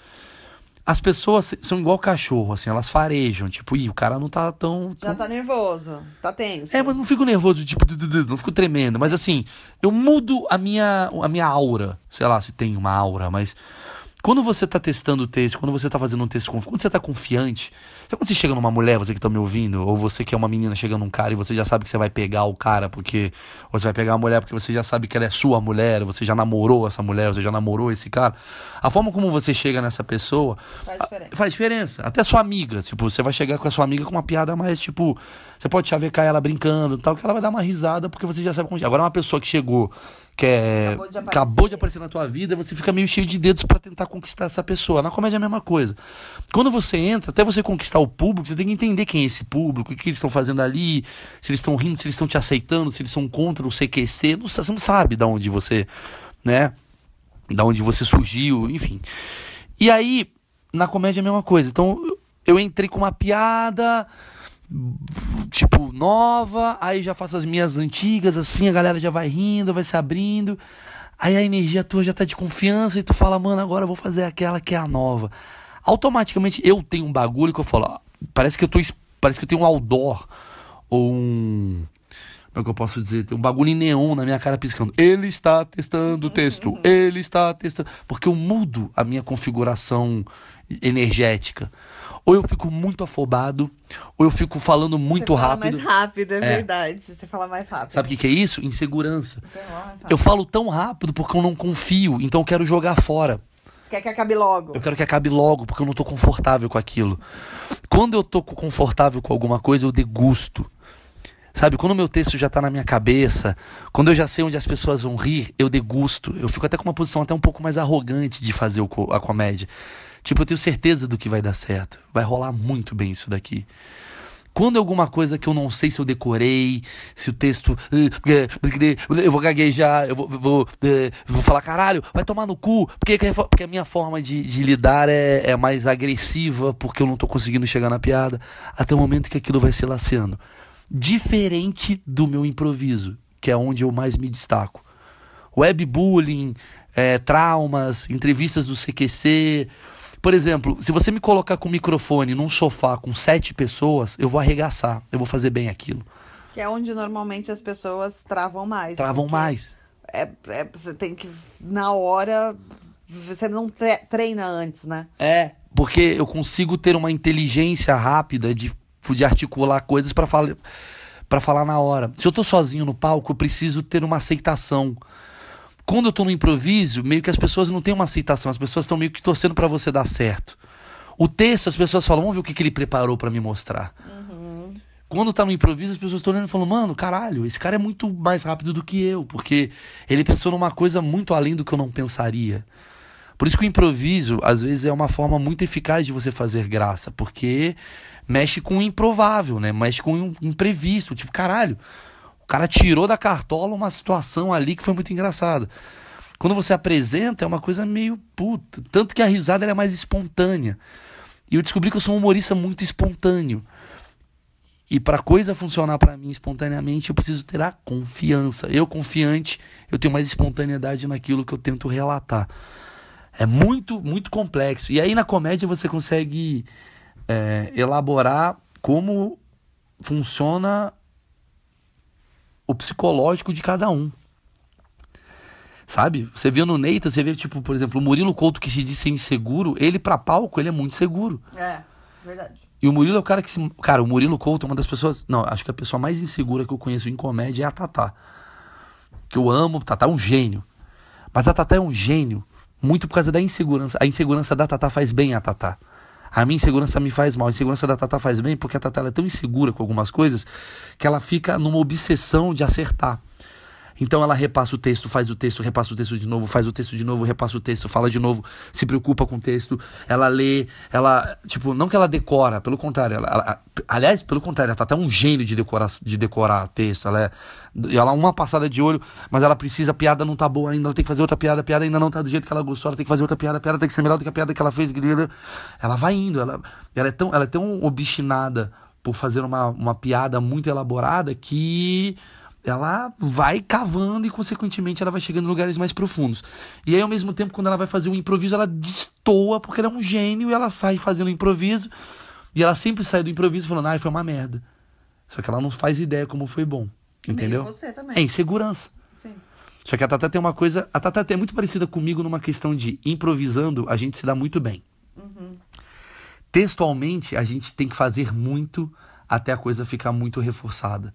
As pessoas são igual cachorro, assim, elas farejam. Tipo, ih, o cara não tá tão. Já tá nervoso, tá tenso. É, mas não fico nervoso, tipo, não fico tremendo. Mas assim, eu mudo a minha, a minha aura. Sei lá se tem uma aura, mas. Quando você tá testando o texto, quando você tá fazendo um texto, quando você tá confiante, Sabe quando você chega numa mulher, você que tá me ouvindo, ou você que é uma menina chegando num cara e você já sabe que você vai pegar o cara porque. Ou você vai pegar a mulher porque você já sabe que ela é sua mulher, você já namorou essa mulher, você já namorou esse cara. A forma como você chega nessa pessoa Faz diferença. faz diferença. Até sua amiga. Tipo, você vai chegar com a sua amiga com uma piada mais, tipo. Você pode chavecar ela brincando e tal, que ela vai dar uma risada porque você já sabe como. Agora, uma pessoa que chegou. Que é, Acabou de aparecer. acabou de aparecer na tua vida, você fica meio cheio de dedos pra tentar conquistar essa pessoa. Na comédia é a mesma coisa. Quando você entra, até você conquistar o público, você tem que entender quem é esse público, o que eles estão fazendo ali, se eles estão rindo, se eles estão te aceitando, se eles são contra o CQC. Não, você não sabe de onde você, né? Da onde você surgiu, enfim. E aí, na comédia é a mesma coisa. Então, eu entrei com uma piada, tipo, nova, aí já faço as minhas antigas, assim, a galera já vai rindo, vai se abrindo. Aí a energia tua já tá de confiança e tu fala, mano, agora eu vou fazer aquela que é a nova. Automaticamente eu tenho um bagulho que eu falo, ó, parece que eu tô, parece que eu tenho um outdoor ou um como é que eu posso dizer? Tem um bagulho em neon na minha cara piscando. Ele está testando o texto. Ele está testando. Porque eu mudo a minha configuração energética. Ou eu fico muito afobado, ou eu fico falando muito Você fala rápido. mais rápido, é, É. verdade. Você fala mais rápido. Sabe o que, que é isso? Insegurança. Eu falo tão rápido porque eu não confio, então eu quero jogar fora. Você quer que acabe logo. Eu quero que acabe logo, porque eu não tô confortável com aquilo. Quando eu tô co- confortável com alguma coisa, eu degusto. Sabe, quando o meu texto já tá na minha cabeça, quando eu já sei onde as pessoas vão rir, eu degusto. Eu fico até com uma posição até um pouco mais arrogante de fazer a comédia. Tipo, eu tenho certeza do que vai dar certo. Vai rolar muito bem isso daqui. Quando é alguma coisa que eu não sei se eu decorei, se o texto. Eu vou gaguejar, eu vou, vou, eh, vou falar, caralho, vai tomar no cu. Porque, porque a minha forma de, de lidar é, é mais agressiva, porque eu não tô conseguindo chegar na piada, até o momento que aquilo vai se laceando. Diferente do meu improviso, que é onde eu mais me destaco. Webbullying, eh, traumas, entrevistas do CQC. Por exemplo, se você me colocar com o microfone num sofá com sete pessoas, eu vou arregaçar, eu vou fazer bem aquilo. Que é onde normalmente as pessoas travam mais. Travam mais. É, é- você tem que, na hora, você não tre- treina antes, né? É, porque eu consigo ter uma inteligência rápida de, de articular coisas para falar para falar na hora. Se eu tô sozinho no palco, eu preciso ter uma aceitação. Quando eu tô no improviso, meio que as pessoas não têm uma aceitação, as pessoas estão meio que torcendo para você dar certo. O texto, as pessoas falam, vamos ver o que, que ele preparou para me mostrar. Quando tá no improviso, as pessoas estão olhando e falam, mano, caralho, esse cara é muito mais rápido do que eu, porque ele pensou numa coisa muito além do que eu não pensaria. Por isso que o improviso, às vezes, é uma forma muito eficaz de você fazer graça, porque mexe com o improvável, né? Mexe com o imprevisto. Tipo, caralho, cara tirou da cartola uma situação ali que foi muito engraçada. Quando você apresenta, é uma coisa meio puta. Tanto que a risada é mais espontânea. E eu descobri que eu sou um humorista muito espontâneo. E para coisa funcionar para mim espontaneamente, eu preciso ter a confiança. Eu confiante, eu tenho mais espontaneidade naquilo que eu tento relatar. É muito, muito complexo. E aí na comédia você consegue é, elaborar como funciona o psicológico de cada um. Sabe? Você vê no Neita, você vê, tipo, por exemplo, o Murilo Couto que se diz ser inseguro, ele pra palco, ele é muito seguro. É, verdade. E o Murilo é o cara que se. Cara, o Murilo Couto é uma das pessoas. Não, acho que a pessoa mais insegura que eu conheço em comédia é a Tatá. Que eu amo, Tatá é um gênio. Mas a Tatá é um gênio muito por causa da insegurança. A insegurança da Tatá faz bem a Tatá. A minha insegurança me faz mal. A insegurança da Tatá faz bem porque a Tatá ela é tão insegura com algumas coisas que ela fica numa obsessão de acertar. Então ela repassa o texto, faz o texto, repassa o texto de novo, faz o texto de novo, repassa o texto, fala de novo, se preocupa com o texto, ela lê, ela, tipo, não que ela decora, pelo contrário, ela, ela- aliás, pelo contrário, ela tá até um gênio de decorar, de decorar texto, ela é, ela uma passada de olho, mas ela precisa, a piada não tá boa ainda, ela tem que fazer outra piada, a piada ainda não tá do jeito que ela gostou, ela tem que fazer outra piada, a piada tem que ser melhor do que a piada que ela fez, ela vai indo, ela, ela é tão, ela é tão obstinada por fazer uma, uma piada muito elaborada que ela vai cavando e, consequentemente, ela vai chegando em lugares mais profundos. E aí, ao mesmo tempo, quando ela vai fazer um improviso, ela destoa, porque ela é um gênio e ela sai fazendo improviso. E ela sempre sai do improviso falando, ai, foi uma merda. Só que ela não faz ideia como foi bom. Entendeu? Meio você também. É insegurança. Sim. Só que a Tata tem uma coisa. A Tata é muito parecida comigo numa questão de improvisando, a gente se dá muito bem. textualmente a gente tem que fazer muito até a coisa ficar muito reforçada.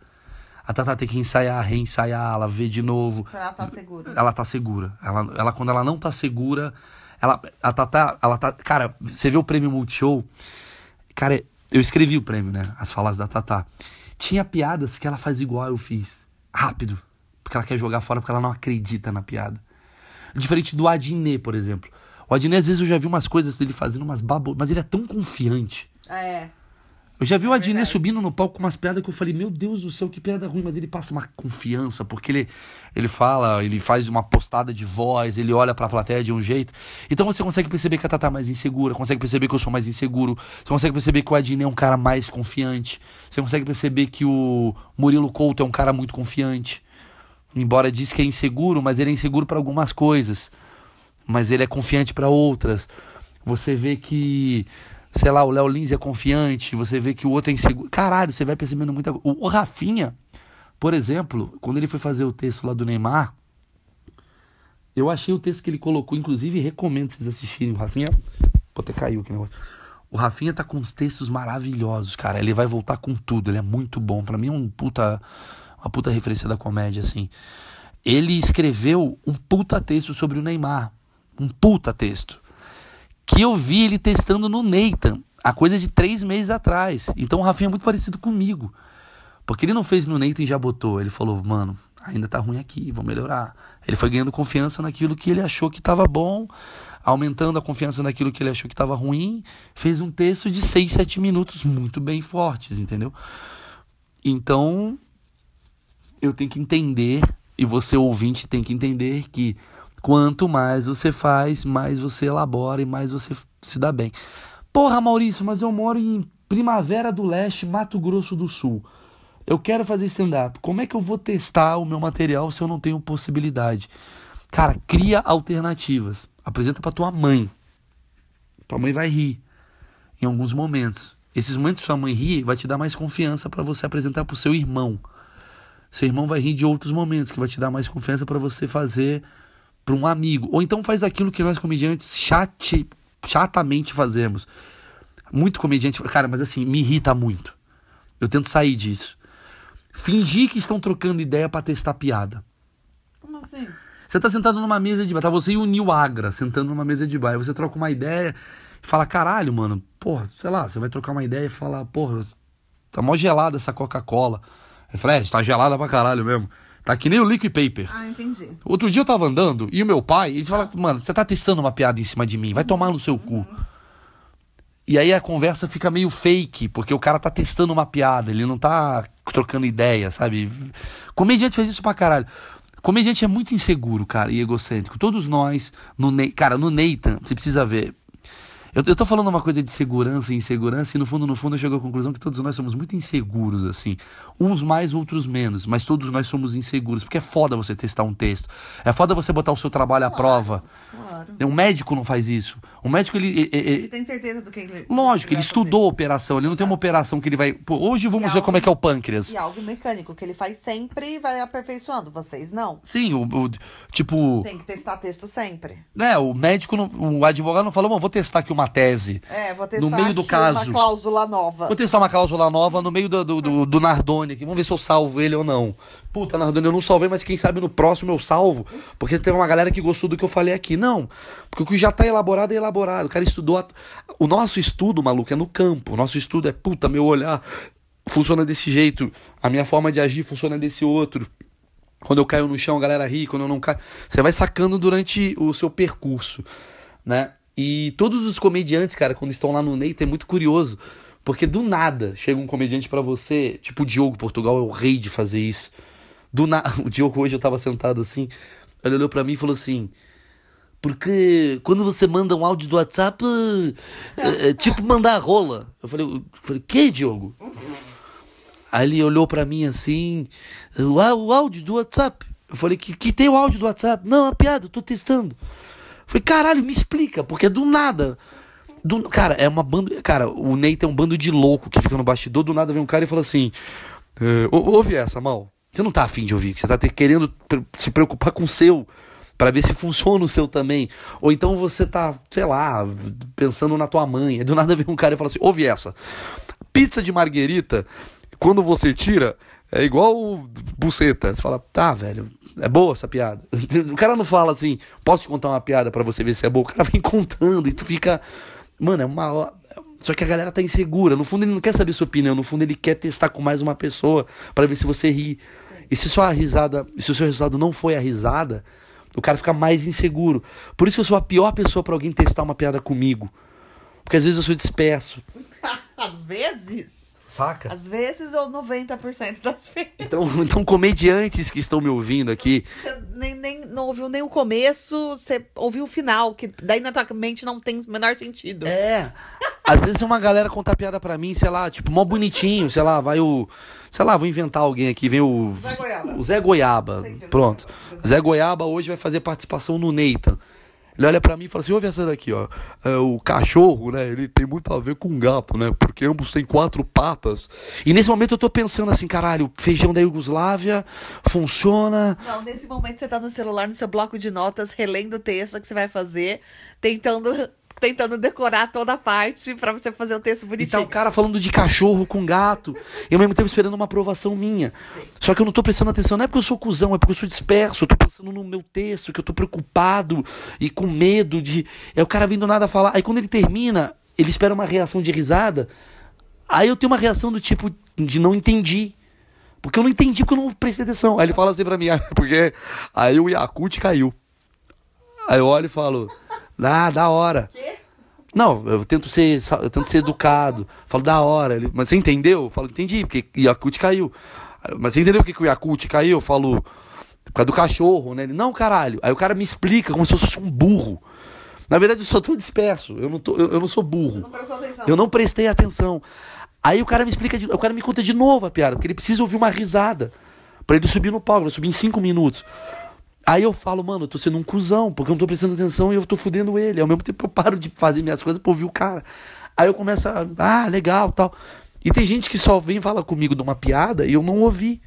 A Tata tem que ensaiar, reensaiar, ela vê de novo. Ela tá segura. Ela tá segura. Ela, ela quando ela não tá segura, ela a Tata, ela tá, cara, você vê o prêmio Multishow? Cara, eu escrevi o prêmio, né? As falas da Tata. Tinha piadas que ela faz igual eu fiz, rápido, porque ela quer jogar fora porque ela não acredita na piada. Diferente do Adnet, por exemplo. O Adnet, às vezes, eu já vi umas coisas dele fazendo umas babo... Mas ele é tão confiante. É. Eu já vi o É Adnet verdade. subindo no palco com umas piadas que eu falei, meu Deus do céu, que piada ruim, mas ele passa uma confiança, porque ele, ele fala, ele faz uma postada de voz, ele olha pra plateia de um jeito. Então você consegue perceber que a Tata é mais insegura, consegue perceber que eu sou mais inseguro, você consegue perceber que o Adnet é um cara mais confiante, você consegue perceber que o Murilo Couto é um cara muito confiante. Embora diz que é inseguro, mas ele é inseguro pra algumas coisas. Mas ele é confiante pra outras. Você vê que, sei lá, o Léo Lins é confiante, você vê que o outro é inseguro. Caralho, você vai percebendo muita coisa. O, o Rafinha, por exemplo, quando ele foi fazer o texto lá do Neymar, eu achei o texto que ele colocou, inclusive recomendo vocês assistirem. O Rafinha. Pô, até caiu aqui o negócio. O Rafinha tá com uns textos maravilhosos, cara. Ele vai voltar com tudo, ele é muito bom. Pra mim é um puta. Uma puta referência da comédia, assim. Ele escreveu um puta texto sobre o Neymar. Um puta texto. Que eu vi ele testando no Nathan. A coisa de três meses atrás. Então o Rafinha é muito parecido comigo. Porque ele não fez no Nathan e já botou. Ele falou, mano, ainda tá ruim aqui, vou melhorar. Ele foi ganhando confiança naquilo que ele achou que tava bom, aumentando a confiança naquilo que ele achou que tava ruim. Fez um texto de 6, 7 minutos muito bem fortes, entendeu? Então, eu tenho que entender, e você ouvinte tem que entender que quanto mais você faz, mais você elabora e mais você se dá bem. Porra, Maurício, mas eu moro em Primavera do Leste, Mato Grosso do Sul. Eu quero fazer stand-up. Como é que eu vou testar o meu material se eu não tenho possibilidade? Cara, cria alternativas. Apresenta pra tua mãe. Tua mãe vai rir em alguns momentos. Esses momentos que sua mãe ri vai te dar mais confiança para você apresentar pro seu irmão. Seu irmão vai rir de outros momentos que vai te dar mais confiança para você fazer para um amigo. Ou então faz aquilo que nós comediantes chate, chatamente fazemos. Muito comediante, cara, mas assim, me irrita muito. Eu tento sair disso. Fingir que estão trocando ideia para testar piada. Como assim? Você tá sentado numa mesa de bar, tá você e o Nil Agra sentando numa mesa de bar, aí você troca uma ideia e fala, caralho, mano, porra, sei lá, você vai trocar uma ideia e fala, porra, tá mó gelada essa Coca-Cola. Falei, é, tá gelada pra caralho mesmo. Tá que nem o Liquid Paper. Ah, entendi. Outro dia eu tava andando e o meu pai, eles falam, mano, você tá testando uma piada em cima de mim, vai tomar no seu cu. E aí a conversa fica meio fake, porque o cara tá testando uma piada, ele não tá trocando ideia, sabe? Comediante faz isso pra caralho. Comediante é muito inseguro, cara, e egocêntrico. Todos nós, no cara, no Nathan, você precisa ver. Eu, eu tô falando uma coisa de segurança e insegurança, e no fundo, no fundo, eu chego à conclusão que todos nós somos muito inseguros, assim. Uns mais, outros menos, mas todos nós somos inseguros, porque é foda você testar um texto. É foda você botar o seu trabalho à prova. Claro. Um médico não faz isso. O médico, ele. ele- ele- Ele tem certeza do que ele. lógico, ele vai estudou a operação, ele não tem uma operação que ele vai. Pô, hoje vamos ver como é que é o pâncreas. E algo mecânico que ele faz sempre e vai aperfeiçoando. Vocês não. Sim, o, o- tipo. Tem que testar texto sempre. né, o médico, não- o advogado não falou, bom, vou testar aqui uma tese. É, vou testar No meio do caso. uma cláusula nova. Vou testar uma cláusula nova no meio do, do, do, do Nardone aqui. Vamos ver se eu salvo ele ou não. Puta, Nardone, eu não salvei, mas quem sabe no próximo eu salvo. Porque teve uma galera que gostou do que eu falei aqui. Não. Porque o que já tá elaborado é elaborado. O cara estudou. a- O nosso estudo, maluco, é no campo. O nosso estudo é, puta, meu olhar funciona desse jeito. A minha forma de agir funciona desse outro. Quando eu caio no chão, a galera ri. Quando eu não caio. Você vai sacando durante o seu percurso, né? E todos os comediantes, cara, quando estão lá no Neita, é muito curioso. Porque do nada chega um comediante pra você, tipo o Diogo Portugal é o rei de fazer isso. Do nada, [LAUGHS] o Diogo hoje eu tava sentado assim, ele olhou pra mim e falou assim: "Porque quando você manda um áudio do WhatsApp, é, é tipo mandar rola". Eu falei: eu falei: "Que, Diogo?" Aí ele olhou pra mim assim, o, o áudio do WhatsApp. Eu falei, que, que tem o áudio do WhatsApp? Não, a piada, eu tô testando. Falei, caralho, me explica, porque é do nada. Do, cara, é uma banda. Cara, o Ney tem um bando de louco que fica no bastidor, do nada vem um cara e fala assim: "É, ou- ouve essa, mal. Você não tá afim de ouvir, você tá querendo se preocupar com o seu. Pra ver se funciona o seu também. Ou então você tá, sei lá, pensando na tua mãe. Aí do nada vem um cara e fala assim: ouve essa. Pizza de marguerita, quando você tira, é igual buceta. Você fala, tá, velho, é boa essa piada. [LAUGHS] O cara não fala assim, posso te contar uma piada para você ver se é boa. O cara vem [LAUGHS] contando e tu fica. Mano, é uma. Só que a galera tá insegura. No fundo, ele não quer saber sua opinião. No fundo, ele quer testar com mais uma pessoa para ver se você ri. E se sua risada. Se o seu resultado não foi a risada, o cara fica mais inseguro. Por isso que eu sou a pior pessoa para alguém testar uma piada comigo. Porque às vezes eu sou disperso. [LAUGHS] Às vezes. Saca? Às vezes ou 90% das [LAUGHS] vezes. Então, então, comediantes que estão me ouvindo aqui. Você nem, nem, não ouviu nem o começo, você ouviu o final, que daí na tua mente não tem o menor sentido. É. Às vezes uma galera conta piada pra mim, sei lá, tipo, mó bonitinho, sei lá, vai o. Sei lá, vou inventar alguém aqui, vem o. Zé Goiaba. O Zé Goiaba. Pronto. Zé Goiaba. Hoje vai fazer participação no Nathan. Ele olha pra mim e fala assim: ouve essa daqui, ó. É, o cachorro, né? Ele tem muito a ver com o gato, né? Porque ambos têm quatro patas. E nesse momento eu tô pensando assim: caralho, feijão da Iugoslávia funciona. Não, nesse momento você tá no celular, no seu bloco de notas, relendo o texto que você vai fazer, tentando, tentando decorar toda a parte pra você fazer o texto E tá bonitinho. o cara falando de cachorro com gato. E ao mesmo tempo esperando uma aprovação minha. Só que eu não tô prestando atenção, não é porque eu sou cuzão, é porque eu sou disperso. Eu tô pensando no meu texto, que eu tô preocupado e com medo de. É o cara vindo nada falar. Aí quando ele termina, ele espera uma reação de risada. Aí eu tenho uma reação do tipo de não entendi. Porque eu não entendi porque eu não prestei atenção. Aí ele fala assim pra mim, [LAUGHS] porque aí o Yakut caiu. Aí eu olho e falo, ah, da hora. Quê? Não, eu tento ser, eu tento ser educado. Falo, da hora. Ele, mas você entendeu? Eu falo, entendi, porque Yakult caiu. Mas você entendeu por que que o Yakult caiu? Eu falo, por causa do cachorro, né? Ele, não, caralho. Aí o cara me explica como se eu fosse um burro. Na verdade, eu só tô disperso. Eu não, tô, eu, eu não sou burro. Não. Eu não prestei atenção. Aí o cara me explica, de, o cara me conta de novo a piada, porque ele precisa ouvir uma risada. Pra ele subir no palco, ele subir em cinco minutos. Aí eu falo, mano, eu tô sendo um cuzão, porque eu não tô prestando atenção e eu tô fudendo ele. Ao mesmo tempo eu paro de fazer minhas coisas pra ouvir o cara. Aí eu começo a, ah, legal, tal. E tem gente que só vem falar comigo de uma piada e eu não ouvi.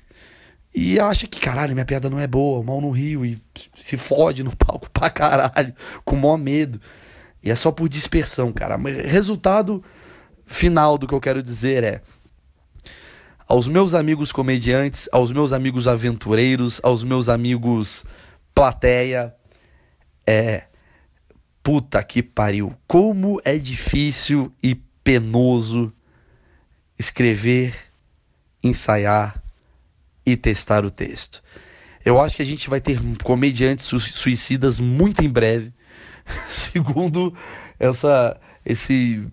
E acha que, caralho, minha piada não é boa, mal no rio, e se fode no [LAUGHS] palco pra caralho, com maior medo. E é só por dispersão, cara. Resultado final do que eu quero dizer é: aos meus amigos comediantes, aos meus amigos aventureiros, aos meus amigos plateia, é. Puta que pariu. Como é difícil e penoso escrever, ensaiar e testar o texto. Eu acho que a gente vai ter comediantes su- suicidas muito em breve, [LAUGHS] segundo essa esse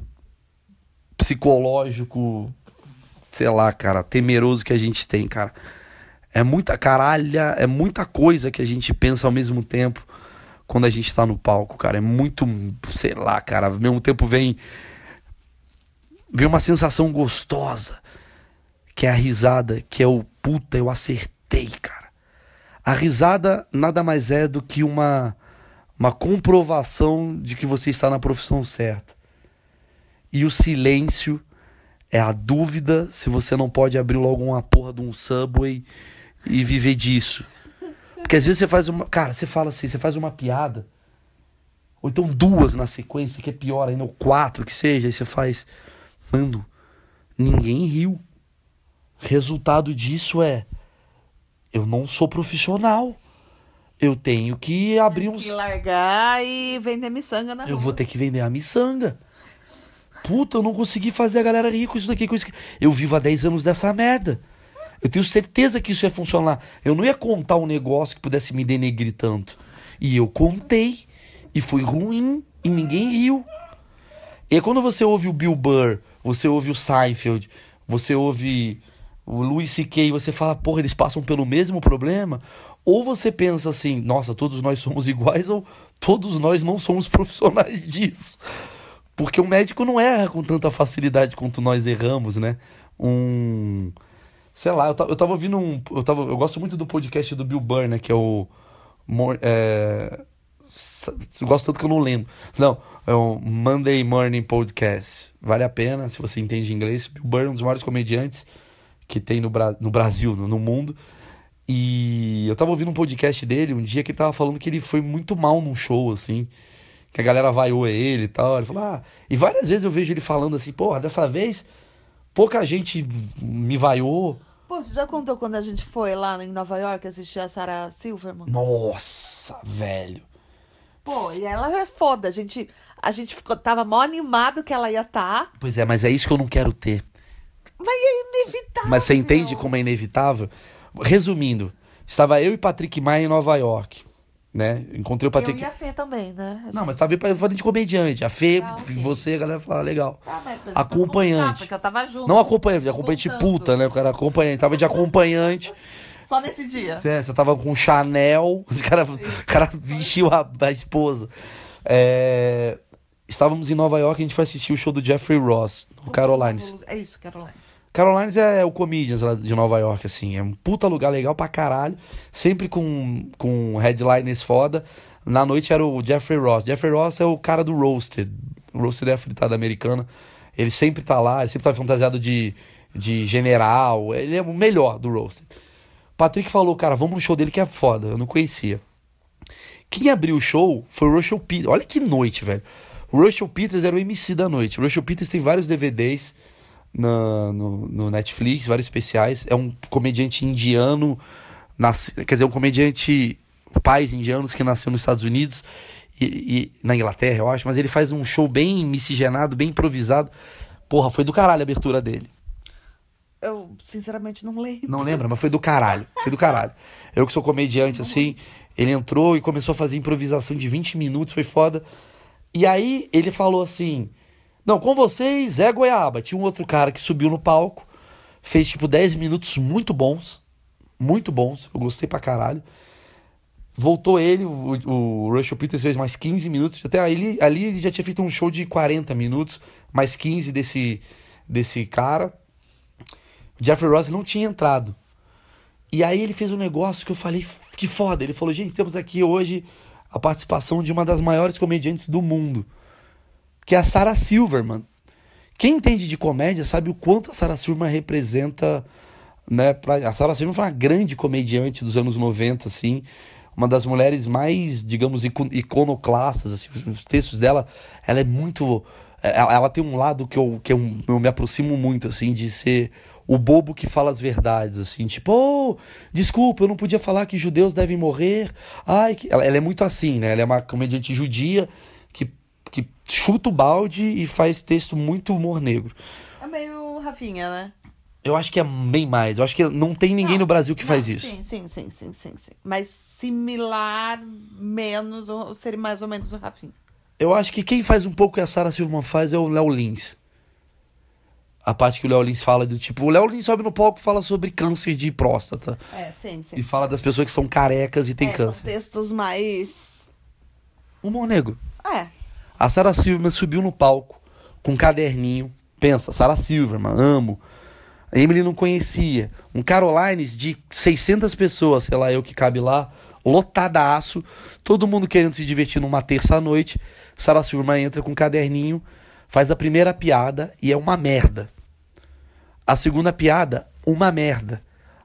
psicológico, sei lá, cara, temeroso que a gente tem, cara. É muita caralha, é muita coisa que a gente pensa ao mesmo tempo quando a gente tá no palco, cara. É muito, sei lá, cara, ao mesmo tempo vem vem uma sensação gostosa, que é a risada, que é o puta, eu acertei, cara. A risada nada mais é do que uma uma comprovação de que você está na profissão certa. E o silêncio é a dúvida se você não pode abrir logo uma porra de um subway e viver disso. Porque às vezes você faz uma. Cara, você fala assim, você faz uma piada. Ou então duas na sequência, que é pior ainda, ou quatro que seja, aí você faz. Mano, ninguém riu. Resultado disso é. Eu não sou profissional. Eu tenho que abrir uns. Que largar e vender miçanga na Eu rua. vou ter que vender a miçanga. Puta, eu não consegui fazer a galera rir com isso daqui. Com isso. Eu vivo há 10 anos dessa merda. Eu tenho certeza que isso ia funcionar. Eu não ia contar um negócio que pudesse me denegrir tanto. E eu contei. E foi ruim. E ninguém riu. E aí quando você ouve o Bill Burr, você ouve o Seinfeld, você ouve o Louis C.K., você fala, porra, eles passam pelo mesmo problema? Ou você pensa assim, nossa, todos nós somos iguais, ou todos nós não somos [LAUGHS] profissionais disso. Porque o médico não erra com tanta facilidade quanto nós erramos, né? Um. Sei lá, eu tava, eu tava ouvindo um. Eu, tava, eu gosto muito do podcast do Bill Burr, né? Que é o. É, gosto tanto que eu não lembro. Não, é o Monday Morning Podcast. Vale a pena, se você entende inglês. Bill Burr é um dos maiores comediantes que tem no, no Brasil, no, no mundo. E eu tava ouvindo um podcast dele um dia que ele tava falando que ele foi muito mal num show, assim. Que a galera vaiou ele e tal. Ele falou, ah. E várias vezes eu vejo ele falando assim, porra, dessa vez pouca gente me vaiou. Pô, você já contou quando a gente foi lá em Nova York assistir a Sarah Silverman? Nossa, velho. Pô, e ela é foda. A gente, a gente ficou, tava mó animado que ela ia estar. Tá, Pois é, mas é isso que eu não quero ter. mas é inevitável. Mas você entende como é inevitável? Resumindo, estava eu e Patrick Maia em Nova York, né? Encontrei o Eu Patrick. e a Fê também, né? A Não, gente- mas tava falando de comediante. A Fê, Ah, ok. você, a galera fala, legal. Ah, mas- mas Acompanhante. Porque eu tava junto. Não acompanhante, acompanhante puta, né? O cara acompanhante. Tava de acompanhante. Só nesse dia. Você, você tava com Chanel. Os cara, o cara vestiu a, a esposa. É, estávamos em Nova York, a gente foi assistir o show do Jeffrey Ross, no Carolines. É isso, Caroline. Carolines é o Comedians lá de Nova York, assim. É um puta lugar legal pra caralho. Sempre com, com headliners foda. Na noite era o Jeffrey Ross. Jeffrey Ross é o cara do Roasted. O Roasted é a fritada americana. Ele sempre tá lá, ele sempre tá fantasiado de, de general. Ele é o melhor do Roasted. Patrick falou, cara, vamos no show dele que é foda. Eu não conhecia. Quem abriu o show foi o Russell Peters. Olha que noite, velho. O Russell Peters era o MC da noite. O Russell Peters tem vários DVDs na- no, no Netflix, vários especiais. É um comediante indiano, nasce, quer dizer, um comediante pais indianos que nasceu nos Estados Unidos e, e na Inglaterra, eu acho. Mas ele faz um show bem miscigenado, bem improvisado. Porra, foi do caralho a abertura dele. Eu, sinceramente, não lembro. Não lembra, mas foi do caralho. Foi do caralho. Eu que sou comediante, assim, ele entrou e começou a fazer improvisação de 20 minutos, foi foda. E aí ele falou assim: Não, com vocês, Zé Goiaba. Tinha um outro cara que subiu no palco, fez tipo 10 minutos muito bons. Muito bons. Eu gostei pra caralho. Voltou ele, o, o Russell Peters fez mais 15 minutos. Até ali, ali ele já tinha feito um show de 40 minutos, mais 15 desse, desse cara. O Jeffrey Ross não tinha entrado. E aí ele fez um negócio que eu falei, que foda. Ele falou, gente, temos aqui hoje a participação de uma das maiores comediantes do mundo. Que é a Sarah Silverman. Quem entende de comédia sabe o quanto a Sarah Silverman representa, né? Pra... A Sarah Silverman foi uma grande comediante dos anos 90, assim. Uma das mulheres mais, digamos, ico- iconoclastas, assim. Os textos dela, ela é muito... Ela, ela tem um lado que, eu, que eu, eu me aproximo muito, assim, de ser o bobo que fala as verdades, assim, tipo, oh, desculpa, eu não podia falar que judeus devem morrer. Ai, ela, ela é muito assim, né? Ela é uma comediante judia que, chuta o balde e faz texto muito humor negro. É meio Rafinha, né? Eu acho que é bem mais. Eu acho que não tem ninguém Não, no Brasil que não, faz isso. Sim, sim, sim, sim, sim, sim. Mas similar, menos, ou seria mais ou menos o Rafinha. Eu acho que quem faz um pouco que a Sarah Silverman faz é o Léo Lins. A parte que o Léo Lins fala do tipo, o Léo Lins sobe no palco e fala sobre câncer de próstata. É, sim, sim. E fala das pessoas que são carecas e têm é, são câncer. textos mais. Humor negro. É. A Sarah Silverman subiu no palco com um caderninho. Pensa, Sarah Silverman, amo. A Emily não conhecia. Um Carolines de 600 pessoas, sei lá, eu que cabe lá, lotadaço. Todo mundo querendo se divertir numa terça-noite. Sarah Silverman entra com um caderninho, faz a primeira piada e é uma merda. A segunda piada, uma merda.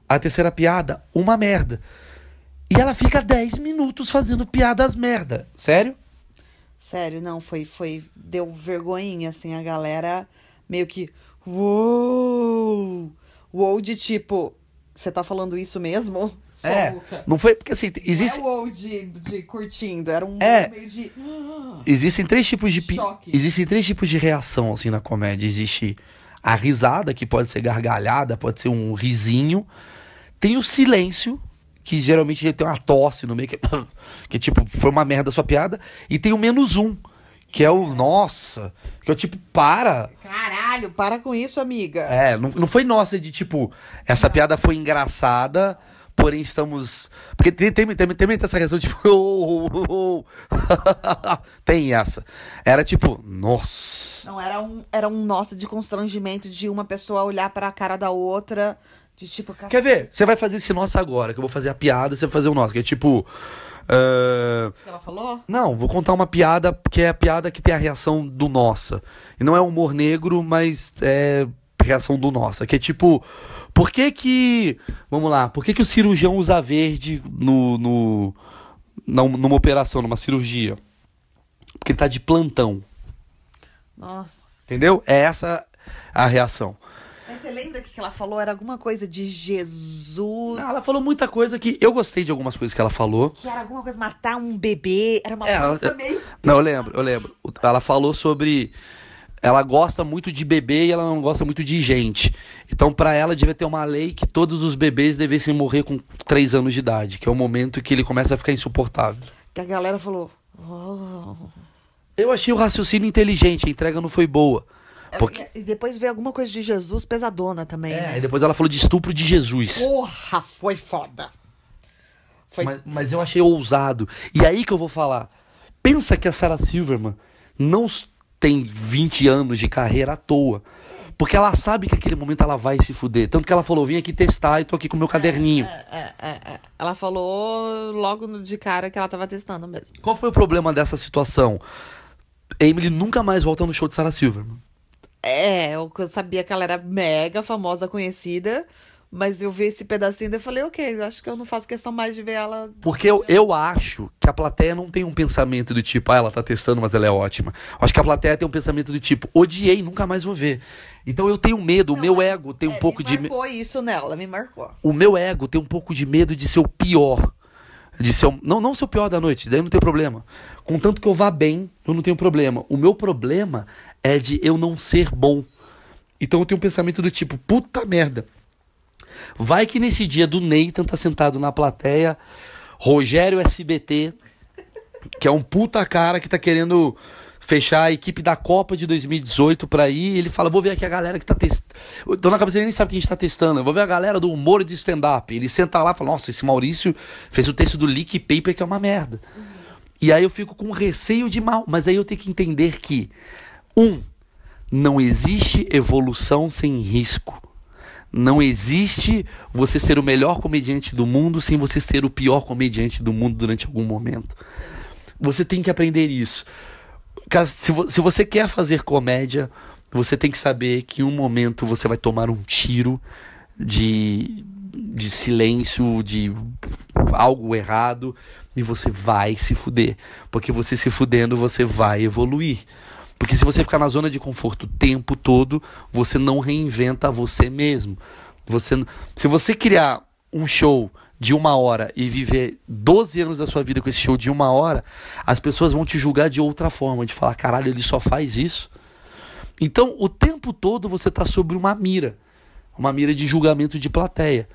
A terceira piada, uma merda. E ela fica 10 minutos fazendo piadas merda. Sério? Sério, não, foi, foi. Deu vergonhinha, assim, a galera meio que. Uou! Uou de tipo. Você tá falando isso mesmo? É, não foi porque assim, existe, Não é uou de, de curtindo, era um É. meio de. existem três tipos de Choque. existem três tipos de reação assim na comédia. Existe a risada, que pode ser gargalhada, pode ser um risinho. Tem o silêncio, que geralmente tem uma tosse no meio, que, [COUGHS] que tipo, foi uma merda a sua piada. E tem o menos um, que é o nossa, que é o tipo, para. Caralho, para com isso, amiga. É, não, não foi nossa de tipo, essa piada foi engraçada, porém estamos. Porque tem, tem, tem, tem essa reação, tipo, [LAUGHS] oh, oh, oh, oh. [LAUGHS] tem essa. Era tipo, nossa. Não, era um, era um nossa de constrangimento de uma pessoa olhar pra cara da outra, de tipo. Quer ver? Você vai fazer esse nossa agora, que eu vou fazer a piada, você vai fazer o nosso, que é tipo. que ela falou? Não, vou contar uma piada que é a piada que tem a reação do nossa. E não é humor negro, mas é reação do nossa, que é tipo, por que que, vamos lá, por que que o cirurgião usa verde no, no numa operação, numa cirurgia? Porque ele tá de plantão. Nossa. Entendeu? É essa a reação. Você lembra que ela falou? Era alguma coisa de Jesus. Não, ela falou muita coisa que. Eu gostei de algumas coisas que ela falou. Que era alguma coisa, matar um bebê. Era uma É, coisa ela- meio. Não, eu lembro, eu lembro. Ela falou sobre. Ela gosta muito de bebê e ela não gosta muito de gente. Então, pra ela, devia ter uma lei que todos os bebês devessem morrer com 3 anos de idade, que é o momento que ele começa a ficar insuportável. Que a galera falou. "Oh." Eu achei o raciocínio inteligente, a entrega não foi boa. Porque... E depois veio alguma coisa de Jesus pesadona também. É, né? e depois ela falou de estupro de Jesus. Porra, foi foda. Foi. Mas, mas eu achei ousado. E aí que eu vou falar. Pensa que a Sarah Silverman não tem 20 anos de carreira à toa. Porque ela sabe que aquele momento ela vai se fuder. Tanto que ela falou: vim aqui testar e tô aqui com o meu caderninho. É, é, é. Ela falou logo no- de cara que ela tava testando mesmo. Qual foi o problema dessa situação? Emily nunca mais volta no show de Sarah Silverman. É, eu, sabia que ela era mega famosa, conhecida. Mas eu vi esse pedacinho e eu falei, ok, eu acho que eu não faço questão mais de ver ela. Porque eu, eu acho que a plateia não tem um pensamento do tipo, ah, ela tá testando, mas ela é ótima. Acho que a plateia tem um pensamento do tipo, odiei, nunca mais vou ver. Então eu tenho medo, o meu ego tem um É, pouco de. me- marcou isso nela, me marcou. o meu ego tem um pouco de medo de ser o pior. De ser o, não, não ser o pior da noite, daí não tem problema. Contanto que eu vá bem, eu não tenho problema. O meu problema é de eu não ser bom. Então eu tenho um pensamento do tipo, puta merda. Vai que nesse dia do Nathan tá sentado na plateia, Rogério SBT, que é um puta cara que tá querendo fechar a equipe da Copa de 2018 pra ir. Ele fala: Vou ver aqui a galera que tá testando. Dona Cabeça ele nem sabe que a gente tá testando. Eu vou ver a galera do humor de stand-up. Ele senta lá e fala: Nossa, esse Maurício fez o texto do Leak Paper que é uma merda. E aí eu fico com receio de mal. Mas aí eu tenho que entender que, um, não existe evolução sem risco. Não existe você ser o melhor comediante do mundo sem você ser o pior comediante do mundo durante algum momento. Você tem que aprender isso. Se você quer fazer comédia, você tem que saber que em um momento você vai tomar um tiro de, de silêncio, de algo errado, e você vai se fuder. Porque você se fudendo, você vai evoluir. Porque se você ficar na zona de conforto o tempo todo, você não reinventa você mesmo. Você, se você criar um show de uma hora e viver 12 anos da sua vida com esse show de uma hora, as pessoas vão te julgar de outra forma, de falar, caralho, ele só faz isso. Então, o tempo todo você está sobre uma mira, uma mira de julgamento de plateia.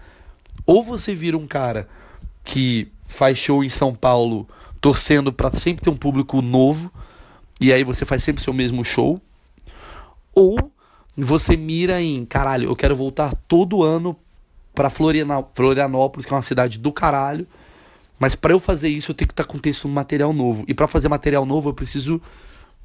Ou você vira um cara que faz show em São Paulo torcendo para sempre ter um público novo, e aí você faz sempre seu mesmo show, ou você mira em, caralho, eu quero voltar todo ano para Florianópolis, que é uma cidade do caralho, mas para eu fazer isso eu tenho que estar com texto material novo. E para fazer material novo eu preciso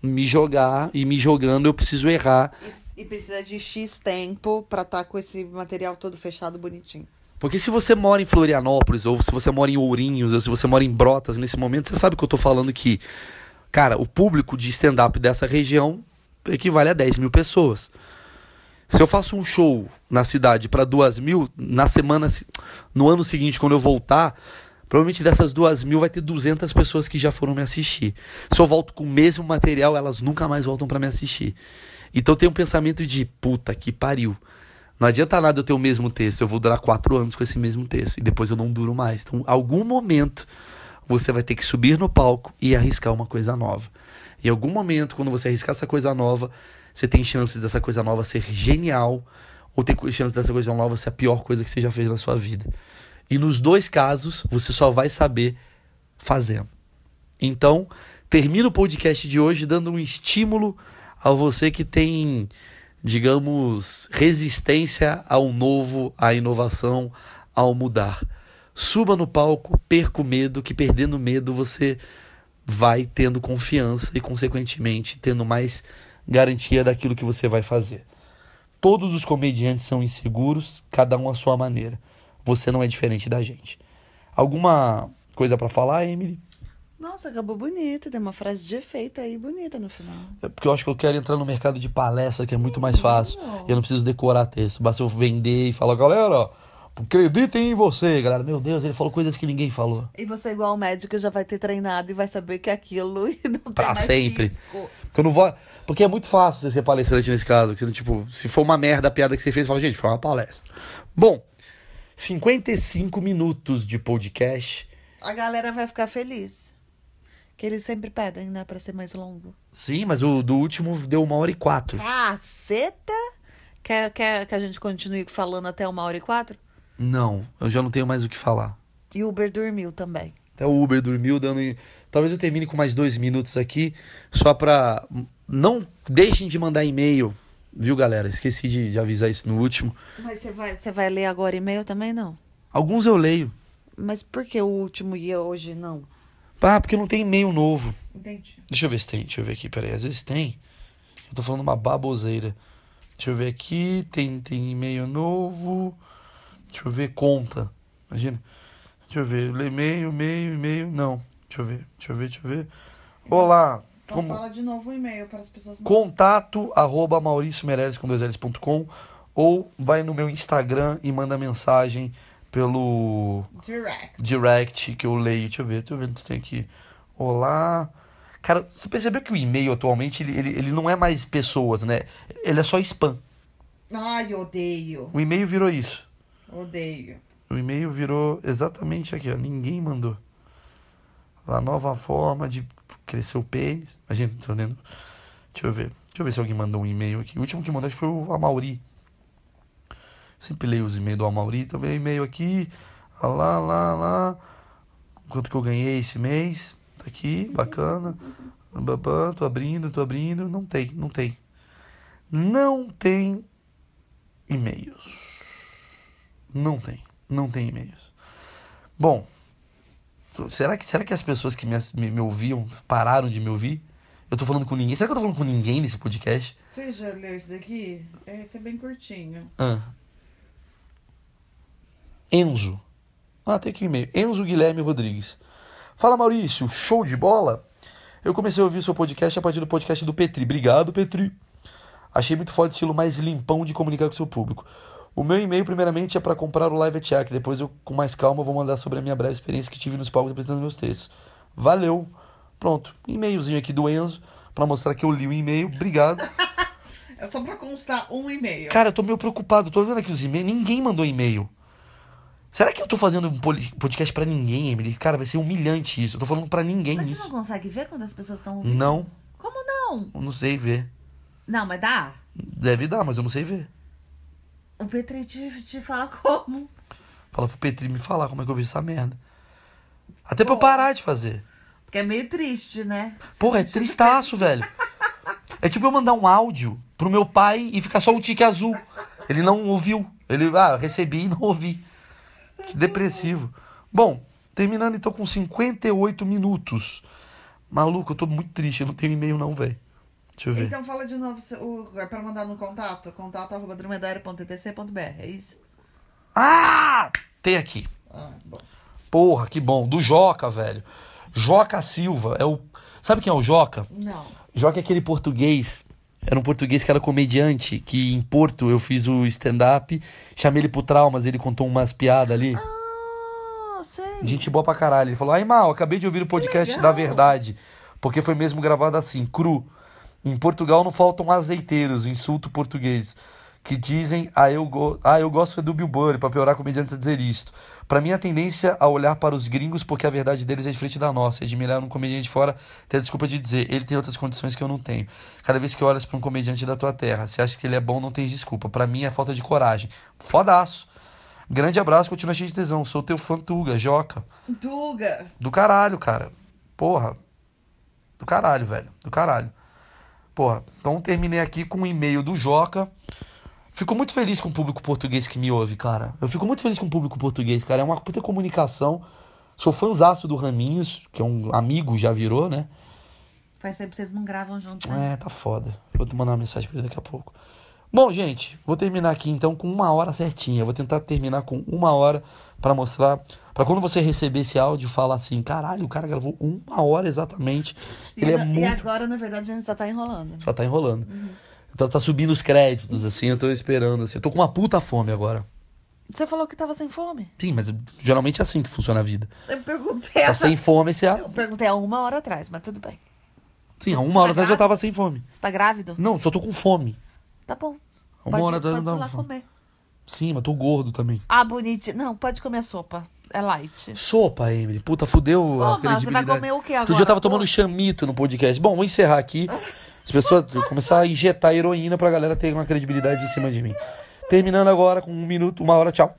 me jogar e me jogando eu preciso errar. E, e precisa de X tempo pra estar com esse material todo fechado bonitinho. Porque se você mora em Florianópolis, ou se você mora em Ourinhos, ou se você mora em Brotas nesse momento, você sabe que eu tô falando que, cara, o público de stand-up dessa região equivale a 10 mil pessoas. Se eu faço um show na cidade para duas mil, na semana, se- no ano seguinte, quando eu voltar, provavelmente dessas duas mil vai ter 200 pessoas que já foram me assistir. Se eu volto com o mesmo material, elas nunca mais voltam para me assistir. Então tem um pensamento de puta que pariu. Não adianta nada eu ter o mesmo texto, eu vou durar quatro anos com esse mesmo texto e depois eu não duro mais. Então, algum momento você vai ter que subir no palco e arriscar uma coisa nova. Em algum momento, quando você arriscar essa coisa nova, você tem chances dessa coisa nova ser genial ou tem chances dessa coisa nova ser a pior coisa que você já fez na sua vida. E nos dois casos, você só vai saber fazendo. Então, termino o podcast de hoje dando um estímulo a você que tem, digamos, resistência ao novo, à inovação, ao mudar. Suba no palco, perca o medo, que perdendo medo você vai tendo confiança e, consequentemente, tendo mais garantia daquilo que você vai fazer. Todos os comediantes são inseguros, cada um à sua maneira. Você não é diferente da gente. Alguma coisa para falar, Emily? Nossa, acabou bonito. Tem uma frase de efeito aí bonita no final. É porque eu acho que eu quero entrar no mercado de palestra, que é muito mais fácil. Eu não preciso decorar texto. Basta eu vender e falar, galera, acreditem em você, galera. Meu Deus, ele falou coisas que ninguém falou. E você, igual médico, já vai ter treinado e vai saber que é aquilo [LAUGHS] e não Pra sempre. risco. Porque eu não vou. Porque é muito fácil você ser palestrante nesse caso. Tipo, se for uma merda a piada que você fez, fala, gente, foi uma palestra. Bom, 55 minutos de podcast. A galera vai ficar feliz. Que eles sempre pedem, né, pra ser mais longo. Sim, mas o do último deu uma hora e quatro. Caceta! Quer, quer que a gente continue falando até uma hora e quatro? Não, eu já não tenho mais o que falar. E o Uber dormiu também. Até o Uber dormiu, dando. Talvez eu termine com mais dois minutos aqui, só pra. Não deixem de mandar e-mail, viu, galera? Esqueci de, de avisar isso no último. Mas você vai, você vai ler agora e-mail também, não? Alguns eu leio. Mas por que o último e hoje não? Ah, porque não tem e-mail novo. Entendi. Deixa eu ver se tem, deixa eu ver aqui, peraí. Às vezes tem. Eu tô falando uma baboseira. Deixa eu ver aqui, tem, tem e-mail novo. Deixa eu ver, conta. Imagina. Deixa eu ver, lê e-mail, e-mail, e-mail. Não. Deixa eu ver, deixa eu ver, deixa eu ver. Olá. Então Como... fala de novo o e-mail para as pessoas. Contato arroba com dois L's ponto com, ou vai no meu Instagram e manda mensagem pelo Direct. direct que eu leio. Deixa eu ver, deixa eu ver se tem aqui. Olá. Cara, você percebeu que o e-mail atualmente ele, ele, ele não é mais pessoas, né? Ele é só spam. Ai, odeio. O e-mail virou isso. Odeio. O e-mail virou exatamente aqui, ó. Ninguém mandou. A nova forma de crescer o pênis. A gente tá lendo. Deixa eu ver. Deixa eu ver se alguém mandou um e-mail aqui. O último que mandou foi o Amauri. Sempre leio os e-mails do Amauri. Então veio e-mail aqui. Ah, Lá, lá, lá. Quanto que eu ganhei esse mês? Tá aqui, bacana. Babá, tô abrindo, tô abrindo. Não tem, não tem. Não tem e-mails. Não tem. Não tem e-mails. Bom, será que, será que as pessoas que me, me, me ouviam pararam de me ouvir? Eu tô falando com ninguém. Será que eu tô falando com ninguém nesse podcast? Você já leu isso daqui? Esse é bem curtinho. Ah. Enzo. Ah, tem aqui o e-mail. Enzo Guilherme Rodrigues. Fala Maurício, show de bola? Eu comecei a ouvir o seu podcast a partir do podcast do Petri. Obrigado, Petri. Achei muito foda o estilo mais limpão de comunicar com o seu público. O meu e-mail, primeiramente, é para comprar o Live at Yak. Depois eu, com mais calma, vou mandar sobre a minha breve experiência que tive nos palcos apresentando meus textos. Valeu. Pronto. E-mailzinho aqui do Enzo, para mostrar que eu li o e-mail. Obrigado. [LAUGHS] É só pra constar um e-mail. Cara, eu tô meio preocupado. Tô vendo aqui os e-mails. Ninguém mandou e-mail. Será que eu tô fazendo um podcast pra ninguém, Emily? Cara, vai ser humilhante isso. Eu tô falando pra ninguém Mas você isso. não consegue ver quando as pessoas estão ouvindo? Não, Como não? eu não sei ver. Não, mas dá. Deve dar, mas eu não sei ver. O Petri te, te fala como. Fala pro Petri me falar como é que eu vi essa merda. Até pra eu parar de fazer. Porque é meio triste, né? Porra, é tristaço, velho. É tipo eu mandar um áudio pro meu pai e ficar só um tique azul. Ele não ouviu. Ele, ah, recebi e não ouvi. Que depressivo. Bom, terminando então com 58 minutos. Maluco, eu tô muito triste. Eu não tenho e-mail não, velho. Deixa eu ver. Então fala de novo o, é pra mandar no contato. Contato arroba. É isso? Ah! Tem aqui. Ah, bom. Porra, que bom. Do Joca, velho. Joca Silva. É o... Sabe quem é o Joca? Não. Joca é aquele português. Era um português que era comediante, que em Porto eu fiz o stand-up, chamei ele pro Traumas, ele contou umas piadas ali. Ah, sei. Gente boa pra caralho. Ele falou: Ai, mal, acabei de ouvir o podcast da verdade. Porque foi mesmo gravado assim, cru. Em Portugal não faltam azeiteiros, insulto português. Que dizem, ah, eu, go ah, eu gosto é do Bill Burr, pra piorar comediantes a dizer isto. Pra mim, a tendência a olhar para os gringos, porque a verdade deles é diferente da nossa. E admirar um comediante fora, ter a desculpa de dizer, ele tem outras condições que eu não tenho. Cada vez que olhas pra um comediante da tua terra, se acha que ele é bom, não tem desculpa. Pra mim, é falta de coragem. Fodaço. Grande abraço, continua cheio de tesão. Sou teu fã Tuga, Joca. Duga. Do caralho, cara. Porra. Do caralho, velho. Do caralho. Porra. Então terminei aqui com um e-mail do Joca. Fico muito feliz com o público português que me ouve, cara. Eu fico muito feliz com o público português, cara. É uma puta comunicação. Sou fãzaço do Raminhos, que é um amigo, já virou, né? Faz tempo que vocês não gravam juntos, né? É, tá foda. Vou te mandar uma mensagem pra ele daqui a pouco. Bom, gente, vou terminar aqui então com uma hora certinha. Vou tentar terminar com uma hora pra mostrar. Pra quando você receber esse áudio, falar assim: caralho, o cara gravou uma hora exatamente. Ele e, é e muito. agora, na verdade, a gente só tá enrolando. Só tá enrolando. Então tá subindo os créditos, assim, eu tô esperando, assim. Eu tô com uma puta fome agora. Você falou que tava sem fome. Sim, mas geralmente é assim que funciona a vida. Eu perguntei. Tá sem fome, você. Eu perguntei há uma hora atrás, mas tudo bem. Sim, há Você uma tá hora atrás eu tava sem fome. Você tá grávido? Não, só tô com fome. Tá bom. Uma pode, hora atrás eu pode ir tava lá fome. comer. Sim, mas tô gordo também. Ah, bonitinho. Não, pode comer a sopa. É light. Sopa, Emily. Puta, fudeu Pô, a mas você vai credibilidade. comer o que agora? Outro dia eu tava Pô. tomando chamito no podcast. Bom, vou encerrar aqui. As pessoas começar a injetar heroína pra galera ter uma credibilidade em cima de mim. Terminando agora com um minuto, uma hora, tchau.